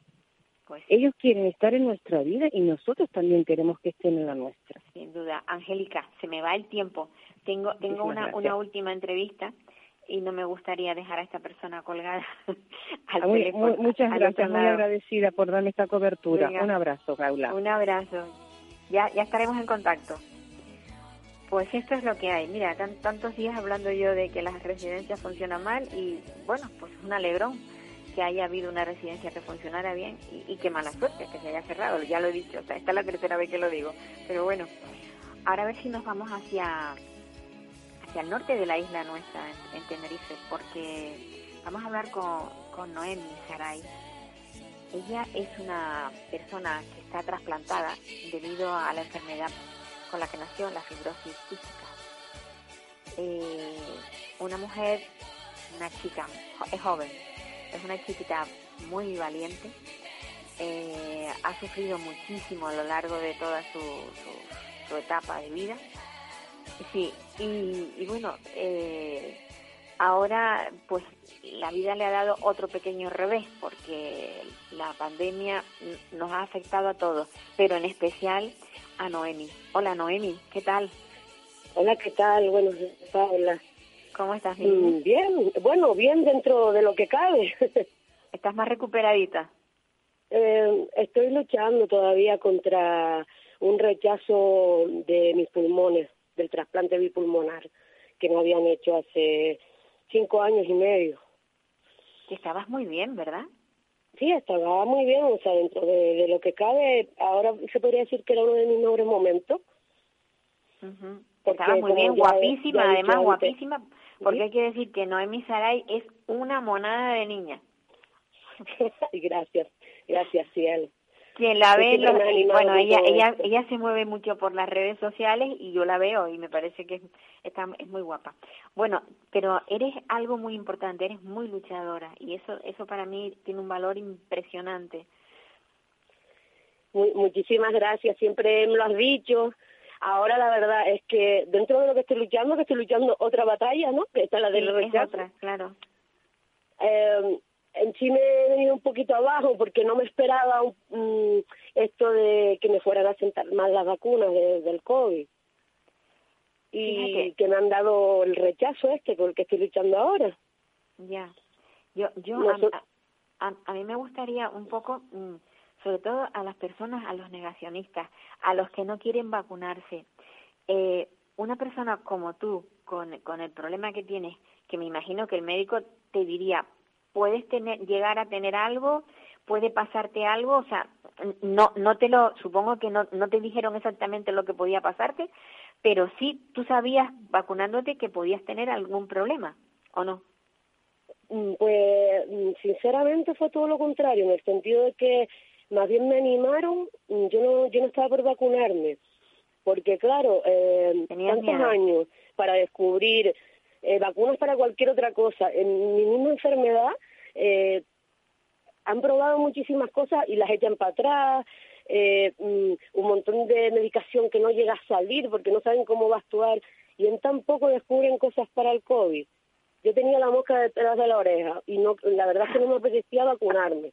[SPEAKER 4] Pues
[SPEAKER 7] Ellos quieren estar en nuestra vida y nosotros también queremos que estén en la nuestra.
[SPEAKER 4] sin duda. Angélica, se me va el tiempo. Tengo tengo
[SPEAKER 7] Muchísimas
[SPEAKER 4] una,
[SPEAKER 7] gracias.
[SPEAKER 4] una última entrevista y no me gustaría dejar a esta persona colgada al
[SPEAKER 7] muy-
[SPEAKER 4] teléfono.
[SPEAKER 7] muchas
[SPEAKER 4] al
[SPEAKER 7] gracias, muy agradecida por darme esta cobertura.
[SPEAKER 4] Venga.
[SPEAKER 7] Un abrazo, Paula.
[SPEAKER 4] Un abrazo. Ya, ya estaremos en contacto. Pues esto es lo que hay. Mira, tan- tantos días hablando yo de que las residencias funcionan mal y bueno, pues es un alegrón que haya habido una residencia que funcionara bien y, y qué mala suerte que se haya cerrado. Ya lo he dicho, o sea, esta es la tercera vez que lo digo. Pero bueno, ahora a ver si nos vamos hacia hacia el norte de la isla nuestra, en, en Tenerife, porque vamos a hablar con, con Noemi Saray. Ella es una persona que está trasplantada debido a la enfermedad con la que nació, la fibrosis quística. Eh, una mujer, una chica, es joven, es una chiquita muy valiente, eh, ha sufrido muchísimo a lo largo de toda su, su etapa de vida. Sí, y, y bueno, eh, ahora pues la vida le ha dado otro pequeño revés porque la pandemia nos ha afectado a todos, pero en especial a Noemi. Hola Noemi, ¿qué tal?
[SPEAKER 8] Hola, ¿qué tal? Buenos días, Paula.
[SPEAKER 4] ¿Cómo estás?
[SPEAKER 8] Mm, Bien, bueno, bien dentro de lo que cabe.
[SPEAKER 4] ¿Estás más recuperadita?
[SPEAKER 8] Eh, estoy luchando todavía contra un rechazo de mis pulmones, del trasplante bipulmonar, que me habían hecho hace cinco años y medio.
[SPEAKER 4] Estabas muy bien, ¿verdad?
[SPEAKER 8] Sí, estaba muy bien, o sea, dentro de, de lo que cabe, ahora se podría decir que era uno de mis mejores momentos. Porque
[SPEAKER 4] Estabas muy bien, guapísima, además
[SPEAKER 8] antes-
[SPEAKER 4] guapísima, porque
[SPEAKER 8] ¿Sí?
[SPEAKER 4] hay que decir que Noemi Saray es una monada de niña.
[SPEAKER 8] gracias, gracias, Ciel.
[SPEAKER 4] Quien la ve, los-
[SPEAKER 8] animado
[SPEAKER 4] bueno, ella, ella, ella se mueve mucho por las redes sociales y yo la veo y me parece que es, está, es muy guapa. Bueno, pero eres algo muy importante, eres muy luchadora y eso, eso para mí tiene un valor impresionante.
[SPEAKER 8] Muy- muchísimas gracias, siempre me lo has dicho. Ahora la verdad es que dentro de lo que estoy luchando, que estoy luchando otra batalla, ¿no? Que esta es la del
[SPEAKER 4] Sí, es
[SPEAKER 8] rechazo.
[SPEAKER 4] otra, claro.
[SPEAKER 8] Eh, en sí me he venido un poquito abajo porque no me esperaba mm, esto de que me fueran a sentar mal las vacunas de- del COVID. Y
[SPEAKER 4] Fíjate.
[SPEAKER 8] que me han dado el rechazo este con el que estoy luchando ahora.
[SPEAKER 4] Ya. Yo, yo a,
[SPEAKER 8] Noso-
[SPEAKER 4] a, a- a mí me gustaría un poco, mm, sobre todo a las personas, a los negacionistas, a los que no quieren vacunarse. Eh, una persona como tú, con, con el problema que tienes, que me imagino que el médico te diría, puedes tener, llegar a tener algo, puede pasarte algo, o sea, no, no te lo, supongo que no, no te dijeron exactamente lo que podía pasarte, pero sí tú sabías vacunándote que podías tener algún problema, ¿o no?
[SPEAKER 8] Mm, Pues mm, sinceramente fue todo lo contrario, en el sentido de que más bien me animaron, mm, yo no, yo no estaba por vacunarme, porque claro, eh, tantos
[SPEAKER 4] miedo.
[SPEAKER 8] años para descubrir eh, vacunas para cualquier otra cosa, en mi misma enfermedad, eh, han probado muchísimas cosas y las echan para atrás, eh, mm, un montón de medicación que no llega a salir porque no saben cómo va a actuar y en tan poco descubren cosas para el COVID. Yo tenía la mosca detrás de la oreja y no, la verdad es que no me apetecía vacunarme.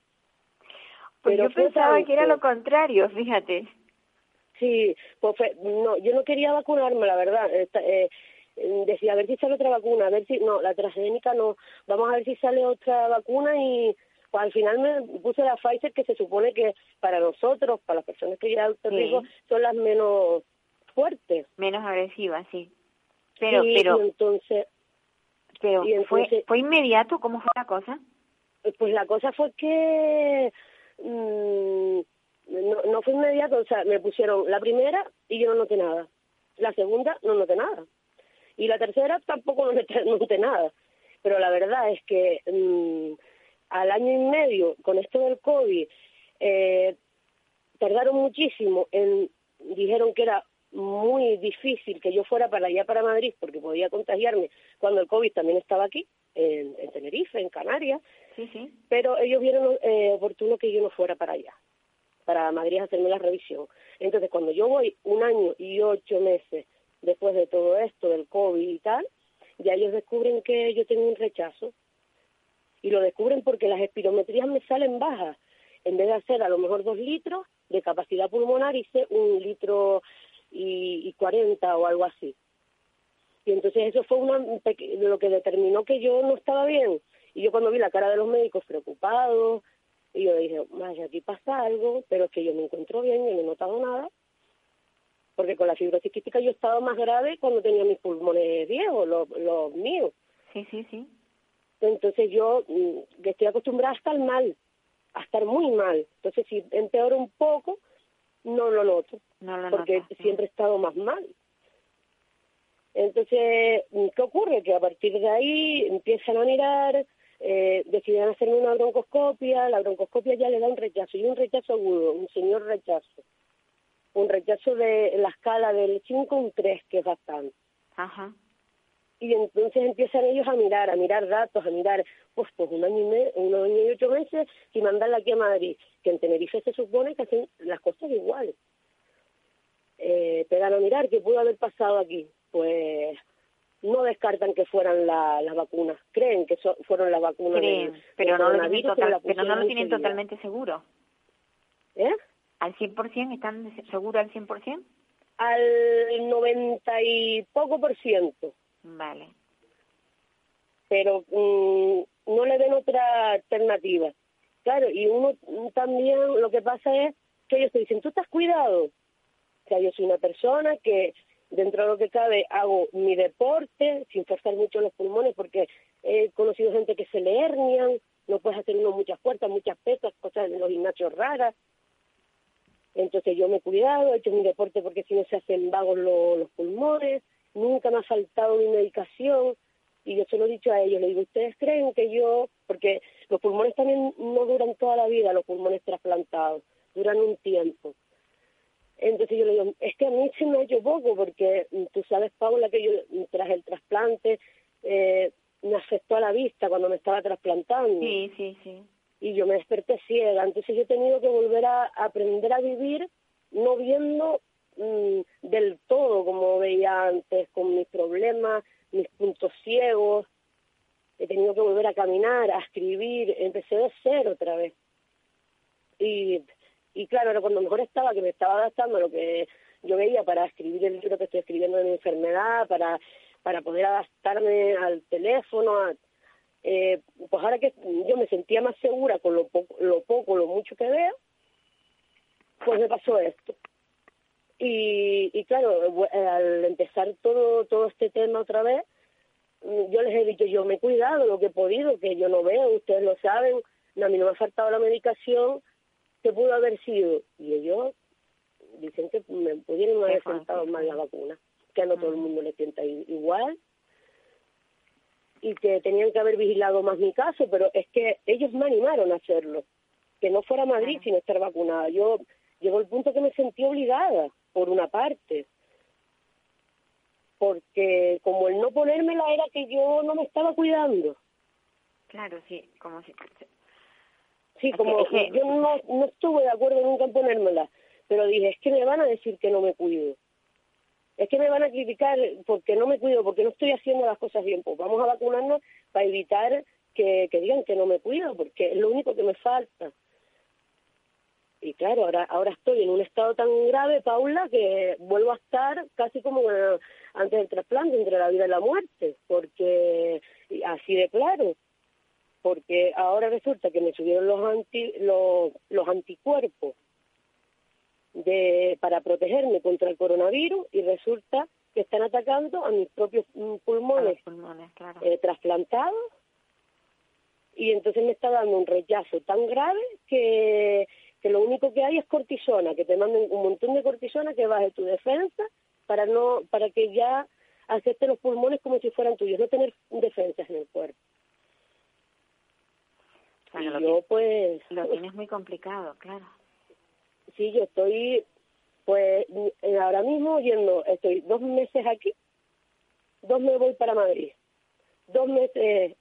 [SPEAKER 4] Pues
[SPEAKER 8] Pero
[SPEAKER 4] yo pensaba que era lo contrario, fíjate.
[SPEAKER 8] Sí, pues no, yo no quería vacunarme, la verdad. Eh, decía, a ver si sale otra vacuna, a ver si, no, la transgénica no, vamos a ver si sale otra vacuna y pues al final me puse la Pfizer que se supone que para nosotros, para las personas que ya alto
[SPEAKER 4] Sí.
[SPEAKER 8] riesgo, son las menos fuertes.
[SPEAKER 4] Menos agresiva, sí. Pero,
[SPEAKER 8] Sí,
[SPEAKER 4] pero,
[SPEAKER 8] y entonces,
[SPEAKER 4] pero
[SPEAKER 8] y
[SPEAKER 4] fue,
[SPEAKER 8] entonces-
[SPEAKER 4] fue inmediato, ¿cómo fue la cosa?
[SPEAKER 8] pues la cosa fue que mm, no, no fue inmediato, o sea, me pusieron la primera y yo no noté nada. La segunda no noté nada. Y la tercera tampoco no noté, no noté nada. Pero la verdad es que mm, al año y medio, con esto del COVID, eh, tardaron muchísimo en, dijeron que era muy difícil que yo fuera para allá, para Madrid, porque podía contagiarme cuando el COVID también estaba aquí, en, en Tenerife, en Canarias,
[SPEAKER 4] Sí, sí.
[SPEAKER 8] pero ellos vieron eh, oportuno que yo no fuera para allá, para Madrid a hacerme la revisión. Entonces, cuando yo voy un año y ocho meses después de todo esto, del COVID y tal, ya ellos descubren que yo tengo un rechazo. Y lo descubren porque las espirometrías me salen bajas. En vez de hacer a lo mejor dos litros de capacidad pulmonar, hice un litro y, 40 o algo así. Y entonces eso fue una, lo que determinó que yo no estaba bien. Y yo cuando vi la cara de los médicos preocupados, y yo dije, vaya, aquí pasa algo, pero es que yo me encuentro bien, yo no he notado nada. Porque con la fibrosis quística yo estaba más grave cuando tenía mis pulmones viejos, los, los míos.
[SPEAKER 4] Sí, sí, sí.
[SPEAKER 8] Entonces yo mm, que estoy acostumbrada a estar mal, a estar muy mal. Entonces si empeoro un poco, no lo noto,
[SPEAKER 4] No lo
[SPEAKER 8] porque
[SPEAKER 4] notas, sí.
[SPEAKER 8] siempre he estado más mal. Entonces, mm, ¿qué ocurre? Que a partir de ahí empiezan a mirar, eh, deciden hacerme una broncoscopia, la broncoscopia ya le da un rechazo, y un rechazo agudo, un señor rechazo. Un rechazo de la escala del 5 a un 3, que es bastante
[SPEAKER 4] Ajá.
[SPEAKER 8] y entonces empiezan ellos a mirar, a mirar datos, a mirar, pues, pues un año y medio, un año y ocho meses y mandarla aquí a Madrid, que en Tenerife se supone que hacen las cosas iguales. Eh, pegan a mirar qué pudo haber pasado aquí. Pues no descartan que fueran la, las vacunas, creen que fueron las vacunas.
[SPEAKER 4] Creen, pero, no lo tienen pero no lo tienen totalmente seguro.
[SPEAKER 8] ¿Eh?
[SPEAKER 4] ¿Al 100%? ¿Están seguros al 100%?
[SPEAKER 8] Al 90 y poco por ciento.
[SPEAKER 4] Vale.
[SPEAKER 8] Pero mm, no le ven otra alternativa. Claro, y uno también lo que pasa es que ellos te dicen, tú estás cuidado. O sea, yo soy una persona que dentro de lo que cabe hago mi deporte sin forzar mucho los pulmones porque he conocido gente que se le hernian, no puedes hacer uno muchas puertas, muchas pesas, cosas en los gimnasios raras. Entonces yo me he cuidado, he hecho mi deporte porque si no se hacen vagos los pulmones, nunca me ha faltado mi medicación y yo se lo he dicho a ellos, le digo, ¿ustedes creen que yo, porque los pulmones también no duran toda la vida, los pulmones trasplantados, duran un tiempo. Entonces yo le digo, es que a mí se me ha hecho poco, porque mm, tú sabes, Paula, que yo mm, tras el trasplante eh, me afectó a la vista cuando me estaba trasplantando.
[SPEAKER 4] Sí, sí, sí.
[SPEAKER 8] Y yo me desperté ciega, entonces yo he tenido que volver a aprender a vivir no viendo mm, del todo como veía antes, con mis problemas, mis puntos ciegos. He tenido que volver a caminar, a escribir, empecé de cero otra vez. Y y claro, era cuando mejor estaba, que me estaba adaptando a lo que yo veía para escribir el libro que estoy escribiendo de mi enfermedad, para, para poder adaptarme al teléfono, eh, pues ahora que yo me sentía más segura con lo poco, lo poco, lo mucho que veo, pues me pasó esto. Y, y claro, eh, al empezar todo, todo este tema otra vez, mm, yo les he dicho, yo me he cuidado lo que he podido, que yo no veo, ustedes lo saben, a mí no me ha faltado la medicación, que pudo haber sido. Y ellos dicen que me pudieron haber sentado más la vacuna, que a no todo el mundo le sienta igual y que tenían que haber vigilado más mi caso, pero es que ellos me animaron a hacerlo, que no fuera Madrid sin estar vacunada. Yo llegó el punto que me sentí obligada, por una parte, porque como el no ponérmela era que yo no me estaba cuidando.
[SPEAKER 4] Claro, sí, como si
[SPEAKER 8] Sí, como yo no, no estuve de acuerdo nunca en ponérmela, pero dije, es que me van a decir que no me cuido. Es que me van a criticar porque no me cuido, porque no estoy haciendo las cosas bien. Pues vamos a vacunarnos para evitar que, que digan que no me cuido, porque es lo único que me falta. Y claro, ahora, ahora estoy en un estado tan grave, Paula, que vuelvo a estar casi como antes del trasplante, entre la vida y la muerte, porque así de claro porque ahora resulta que me subieron los, anti, los, los anticuerpos de, para protegerme contra el coronavirus y resulta que están atacando a mis propios mm, pulmones, eh, trasplantados. Y entonces me está dando un rechazo tan grave que, que lo único que hay es cortisona, que te manden un montón de cortisona que baje tu defensa para no para que ya acepte los pulmones como si fueran tuyos, no tener defensas en el cuerpo. Yo pues...
[SPEAKER 4] Lo tienes muy complicado, claro.
[SPEAKER 8] Sí, yo estoy, pues eh, ahora mismo yendo, estoy dos meses aquí, dos me voy para Madrid, dos meses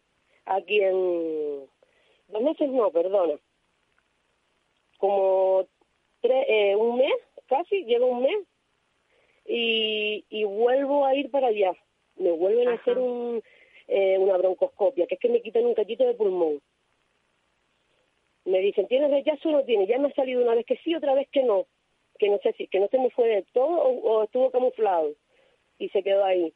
[SPEAKER 8] aquí en... Dos meses no, perdona. Como tres, eh, un mes, casi, llevo un mes, y, y vuelvo a ir para allá. Me vuelven a hacer un, eh, una broncoscopia, que es que me quitan un cachito de pulmón me dicen, ¿tienes rechazo o no tienes? Ya me ha salido una vez que sí, otra vez que no. Que no sé si, que no se me fue de todo o, estuvo camuflado y se quedó ahí.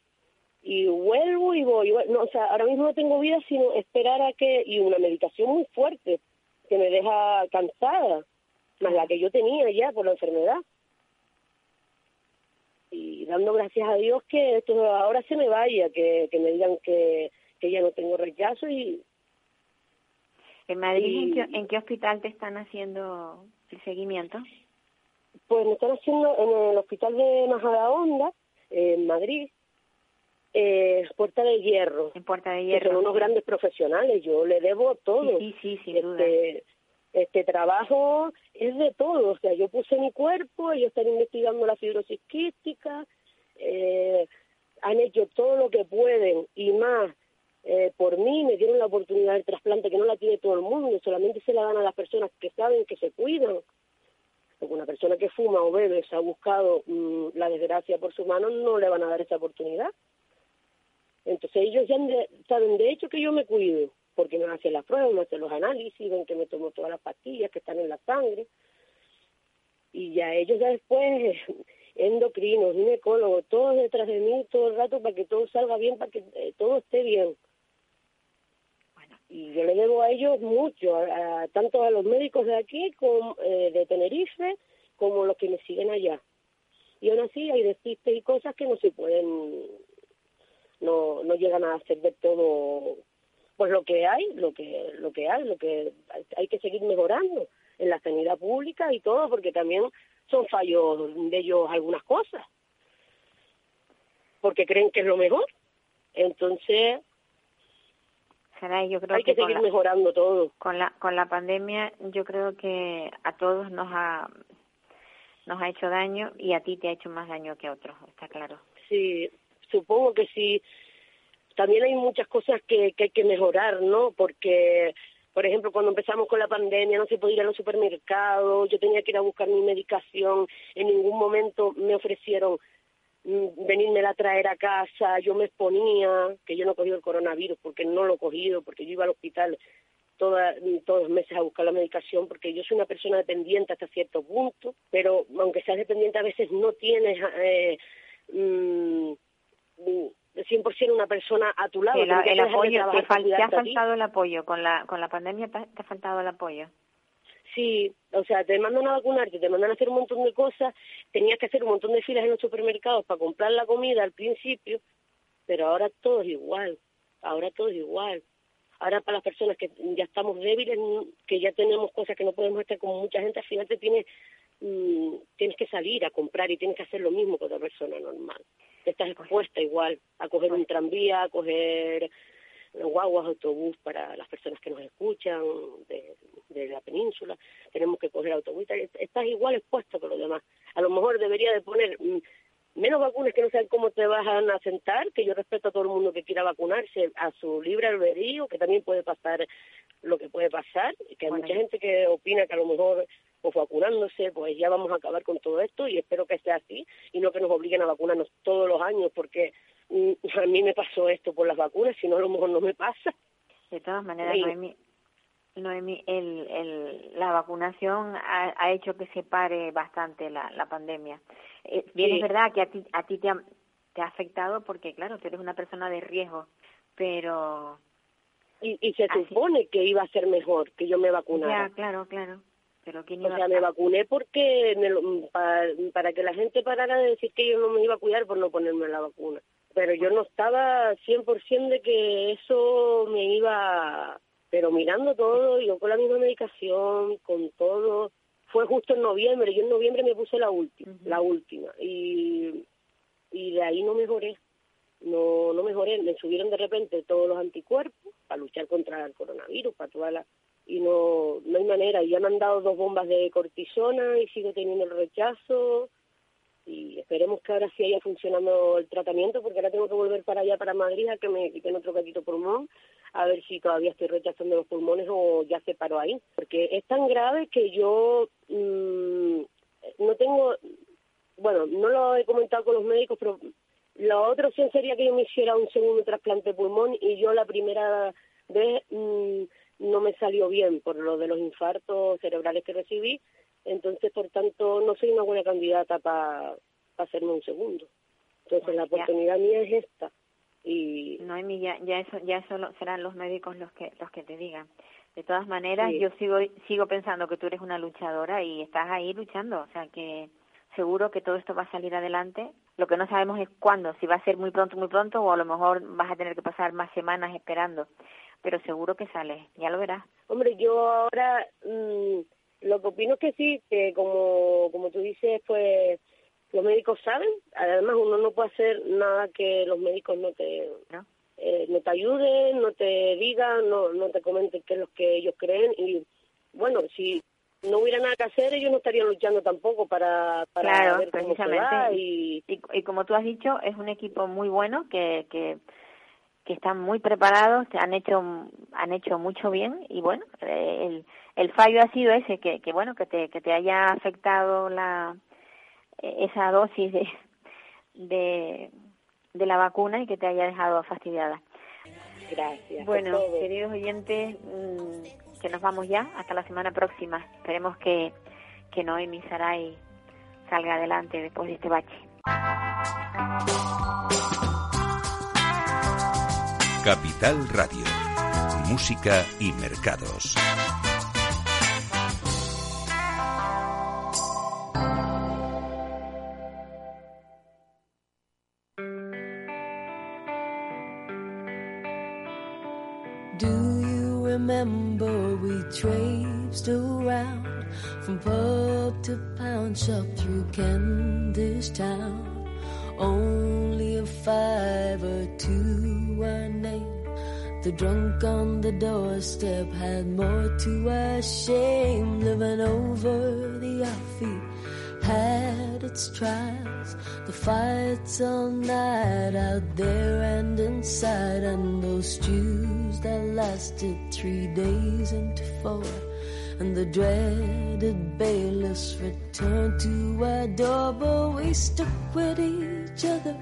[SPEAKER 8] Y vuelvo y voy. No, o sea, ahora mismo no tengo vida sino esperar a que, y una medicación muy fuerte que me deja cansada, más la que yo tenía ya por la enfermedad. Y dando gracias a Dios que esto ahora se me vaya, que, que me digan que, que ya no tengo rechazo y
[SPEAKER 4] ¿En Madrid ¿en, qué, hospital te están haciendo el seguimiento?
[SPEAKER 8] Pues me están haciendo en el hospital de Majadahonda, en Madrid, eh, Puerta de Hierro.
[SPEAKER 4] En Puerta de Hierro.
[SPEAKER 8] Que son unos grandes profesionales, yo le debo todo.
[SPEAKER 4] Sí, sí, sin
[SPEAKER 8] este, Este trabajo es de todo, o sea, yo puse mi cuerpo, ellos están investigando la fibrosis quística, eh, han hecho todo lo que pueden y más eh, por mí me dieron la oportunidad del trasplante que no la tiene todo el mundo, solamente se la dan a las personas que saben que se cuidan. Porque una persona que fuma o bebe se ha buscado mm, la desgracia por su mano, no le van a dar esa oportunidad. Entonces ellos ya saben de hecho que yo me cuido, porque me hacen las pruebas, me hacen los análisis, ven que me tomo todas las pastillas que están en la sangre. Y ya ellos ya después, endocrinos, ginecólogos, todos detrás de mí todo el rato para que todo salga bien, para que eh, todo esté bien. Y yo le debo a ellos mucho, a, tanto a los médicos de aquí, como, eh, de Tenerife, como los que me siguen allá. Y aún así hay despistes y cosas que no se pueden, no, no llegan a hacer de todo pues lo que hay, lo que, lo que hay, lo que hay que seguir mejorando en la sanidad pública y todo, porque también son fallos de ellos algunas cosas, porque creen que es lo mejor. Entonces,
[SPEAKER 4] yo creo
[SPEAKER 8] hay que, seguir mejorando todo.
[SPEAKER 4] Con la, con la pandemia, yo creo que a todos nos ha, nos ha hecho daño y a ti te ha hecho más daño que a otros, está claro.
[SPEAKER 8] Sí, supongo que sí. También hay muchas cosas que, que hay que mejorar, ¿no? Porque por ejemplo, cuando empezamos con la pandemia no se podía ir a los supermercados, yo tenía que ir a buscar mi medicación, en ningún momento me ofrecieron venirme a traer a casa, yo me exponía, que yo no he cogido el coronavirus porque no lo he cogido, porque yo iba al hospital toda, todos los meses a buscar la medicación, porque yo soy una persona dependiente hasta cierto punto, pero aunque seas dependiente a veces no tienes... Eh, mm, 100% una persona a tu lado.
[SPEAKER 4] el apoyo, te, ha faltado el apoyo, con la, con la pandemia te ha faltado el apoyo.
[SPEAKER 8] Sí, o sea, te mandan a vacunarte, te mandan a hacer un montón de cosas, tenías que hacer un montón de filas en los supermercados para comprar la comida al principio, pero ahora todo es igual, ahora todo es igual. Ahora para las personas que ya estamos débiles, que ya tenemos cosas que no podemos estar con mucha gente, al final te tienes, mm, tienes que salir a comprar y tienes que hacer lo mismo que otra persona normal estás expuesta igual a coger un tranvía, a coger guaguas, autobús para las personas que nos escuchan de, de la península, tenemos que coger autobús, estás igual expuesto que los demás. A lo mejor debería de poner mm, menos vacunas que no saben cómo te vas a sentar, que yo respeto a todo el mundo que quiera vacunarse a su libre albedrío, que también puede pasar lo que puede pasar, que hay mucha gente que opina que a lo mejor pues vacunándose, pues ya vamos a acabar con todo esto y espero que sea así y no que nos obliguen a vacunarnos todos los años porque a mí me pasó esto por las vacunas, si no a lo mejor no me pasa.
[SPEAKER 4] De todas maneras, Noemi, Noemi el, el, la vacunación ha, ha, hecho que se pare bastante la, la pandemia. Eh, bien es verdad que a ti, a ti te, ha, te ha afectado porque, claro, tú eres una persona de riesgo, pero...
[SPEAKER 8] Y, y se supone que iba a ser mejor que yo me vacunara.
[SPEAKER 4] Ya, claro, claro
[SPEAKER 8] o sea, me vacuné porque para, que la gente parara de decir que yo no me iba a cuidar por no ponerme la vacuna. Pero yo no estaba 100% de que eso me iba... Pero mirando todo, yo con la misma medicación, con todo... Fue justo en noviembre, yo en noviembre me puse la última, la última. Y, y de ahí no mejoré no no mejoré, me subieron de repente todos los anticuerpos para luchar contra el coronavirus, para toda la y no, no hay manera. Ya me han dado dos bombas de cortisona y sigo teniendo el rechazo y esperemos que ahora sí haya funcionado el tratamiento porque ahora tengo que volver para allá, para Madrid, a que me quiten otro gatito pulmón, a ver si todavía estoy rechazando los pulmones o ya se paró ahí. Porque es tan grave que yo mmm, no tengo, bueno, no lo he comentado con los médicos, pero la otra opción sería que yo me hiciera un segundo trasplante de pulmón y yo la primera vez... Mmm, no me salió bien por lo de los infartos cerebrales que recibí, entonces por tanto no soy una buena candidata para hacerme un segundo. Entonces la oportunidad mía es esta. Y
[SPEAKER 4] Noemi, ya, ya eso ya eso serán los médicos los que los que te digan. De todas maneras, yo sigo sigo pensando que tú eres una luchadora y estás ahí luchando, o sea que seguro que todo esto va a salir adelante. Lo que no sabemos es cuándo, si va a ser muy pronto, muy pronto, o a lo mejor vas a tener que pasar más semanas esperando pero seguro que sale, ya lo verás.
[SPEAKER 8] Hombre, yo ahora mm, lo que opino es que sí, que como, como tú dices, pues los médicos saben, además uno no puede hacer nada que los médicos no te... ¿No? Eh, no te ayuden, no te digan, no, no te comenten qué es lo que ellos creen. Y bueno, si no hubiera nada que hacer, ellos no estarían luchando tampoco para, para ver cómo se va y...
[SPEAKER 4] y... Y, como tú has dicho, es un equipo muy bueno que, que que están muy preparados, han hecho han hecho mucho bien y bueno, el, el fallo ha sido ese que, que bueno, que te que te haya afectado la esa dosis de de, de la vacuna y que te haya dejado fastidiada.
[SPEAKER 8] Gracias.
[SPEAKER 4] Bueno, queridos oyentes, mm, que nos vamos ya hasta la semana próxima. Esperemos que, que Noemi Saray salga adelante después de este bache.
[SPEAKER 9] Capital Radio. Música y mercados.
[SPEAKER 2] Do you remember we traipsed around from pub to pound shop through Kentish Town? The drunk on the doorstep had more to our shame. Living over the offbeat had its trials. The fights all night out there and inside, and those stews that lasted three days into four. And the dreaded bailiffs returned to our door, but we stuck with each other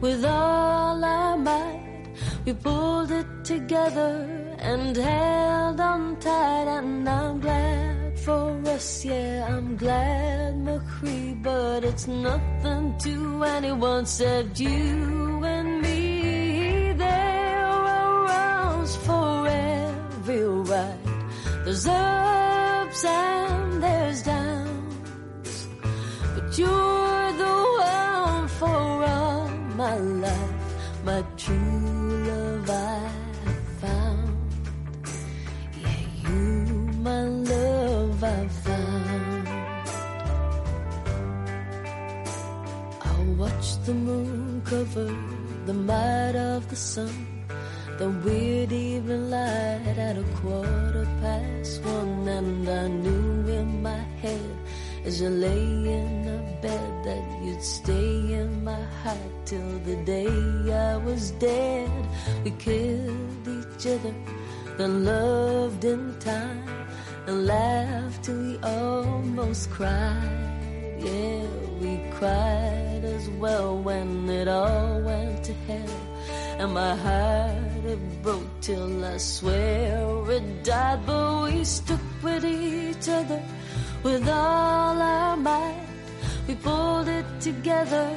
[SPEAKER 2] with all our might. We pulled it together and held on tight, and I'm glad for us, yeah, I'm glad, McCree, but it's nothing to anyone except you and me. There are rounds for every ride. There's ups the might of the sun. The weird evening light at a quarter past one, and I knew in my head as you lay in a bed that you'd stay in my heart till the day I was dead. We killed each other, then loved in time, and laughed till we almost cried. Yeah, we cried as well when it all went to hell. And my heart it broke till I swear it died. But we stuck with each other with all our might. We pulled it together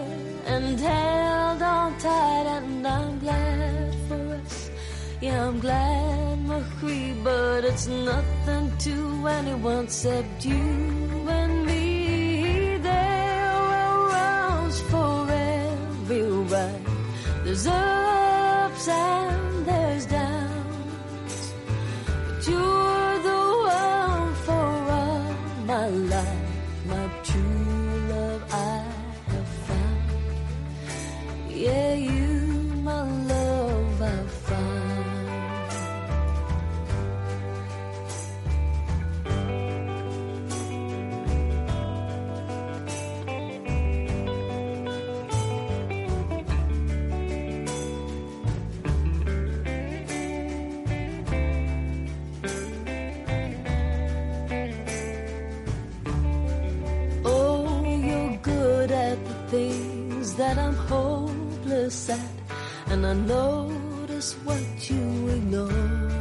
[SPEAKER 2] and held on tight. And I'm glad for us. Yeah, I'm glad, McCree, but it's nothing to anyone except you and me for everyone. There's ups and and I notice what you ignore.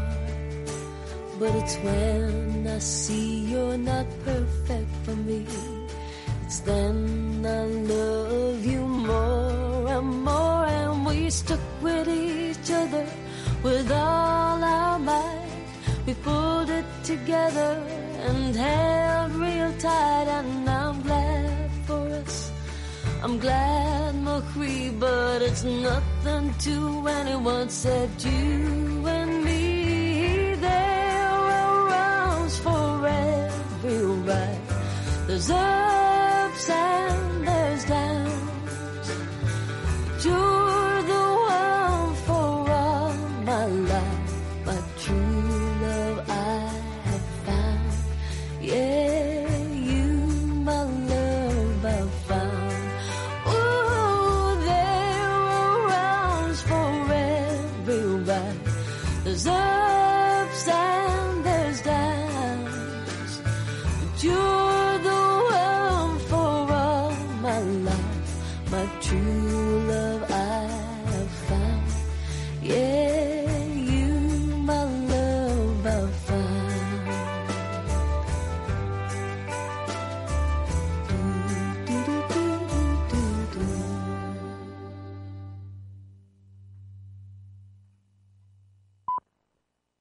[SPEAKER 2] But it's when I see you're not perfect for me, it's then I love you more and more, and we stuck with each other with all our might. We pulled it together and held real tight, and I'm glad for us. I'm glad, McCree, but it's nothing to anyone except you and me. There are rounds for every ride. There's and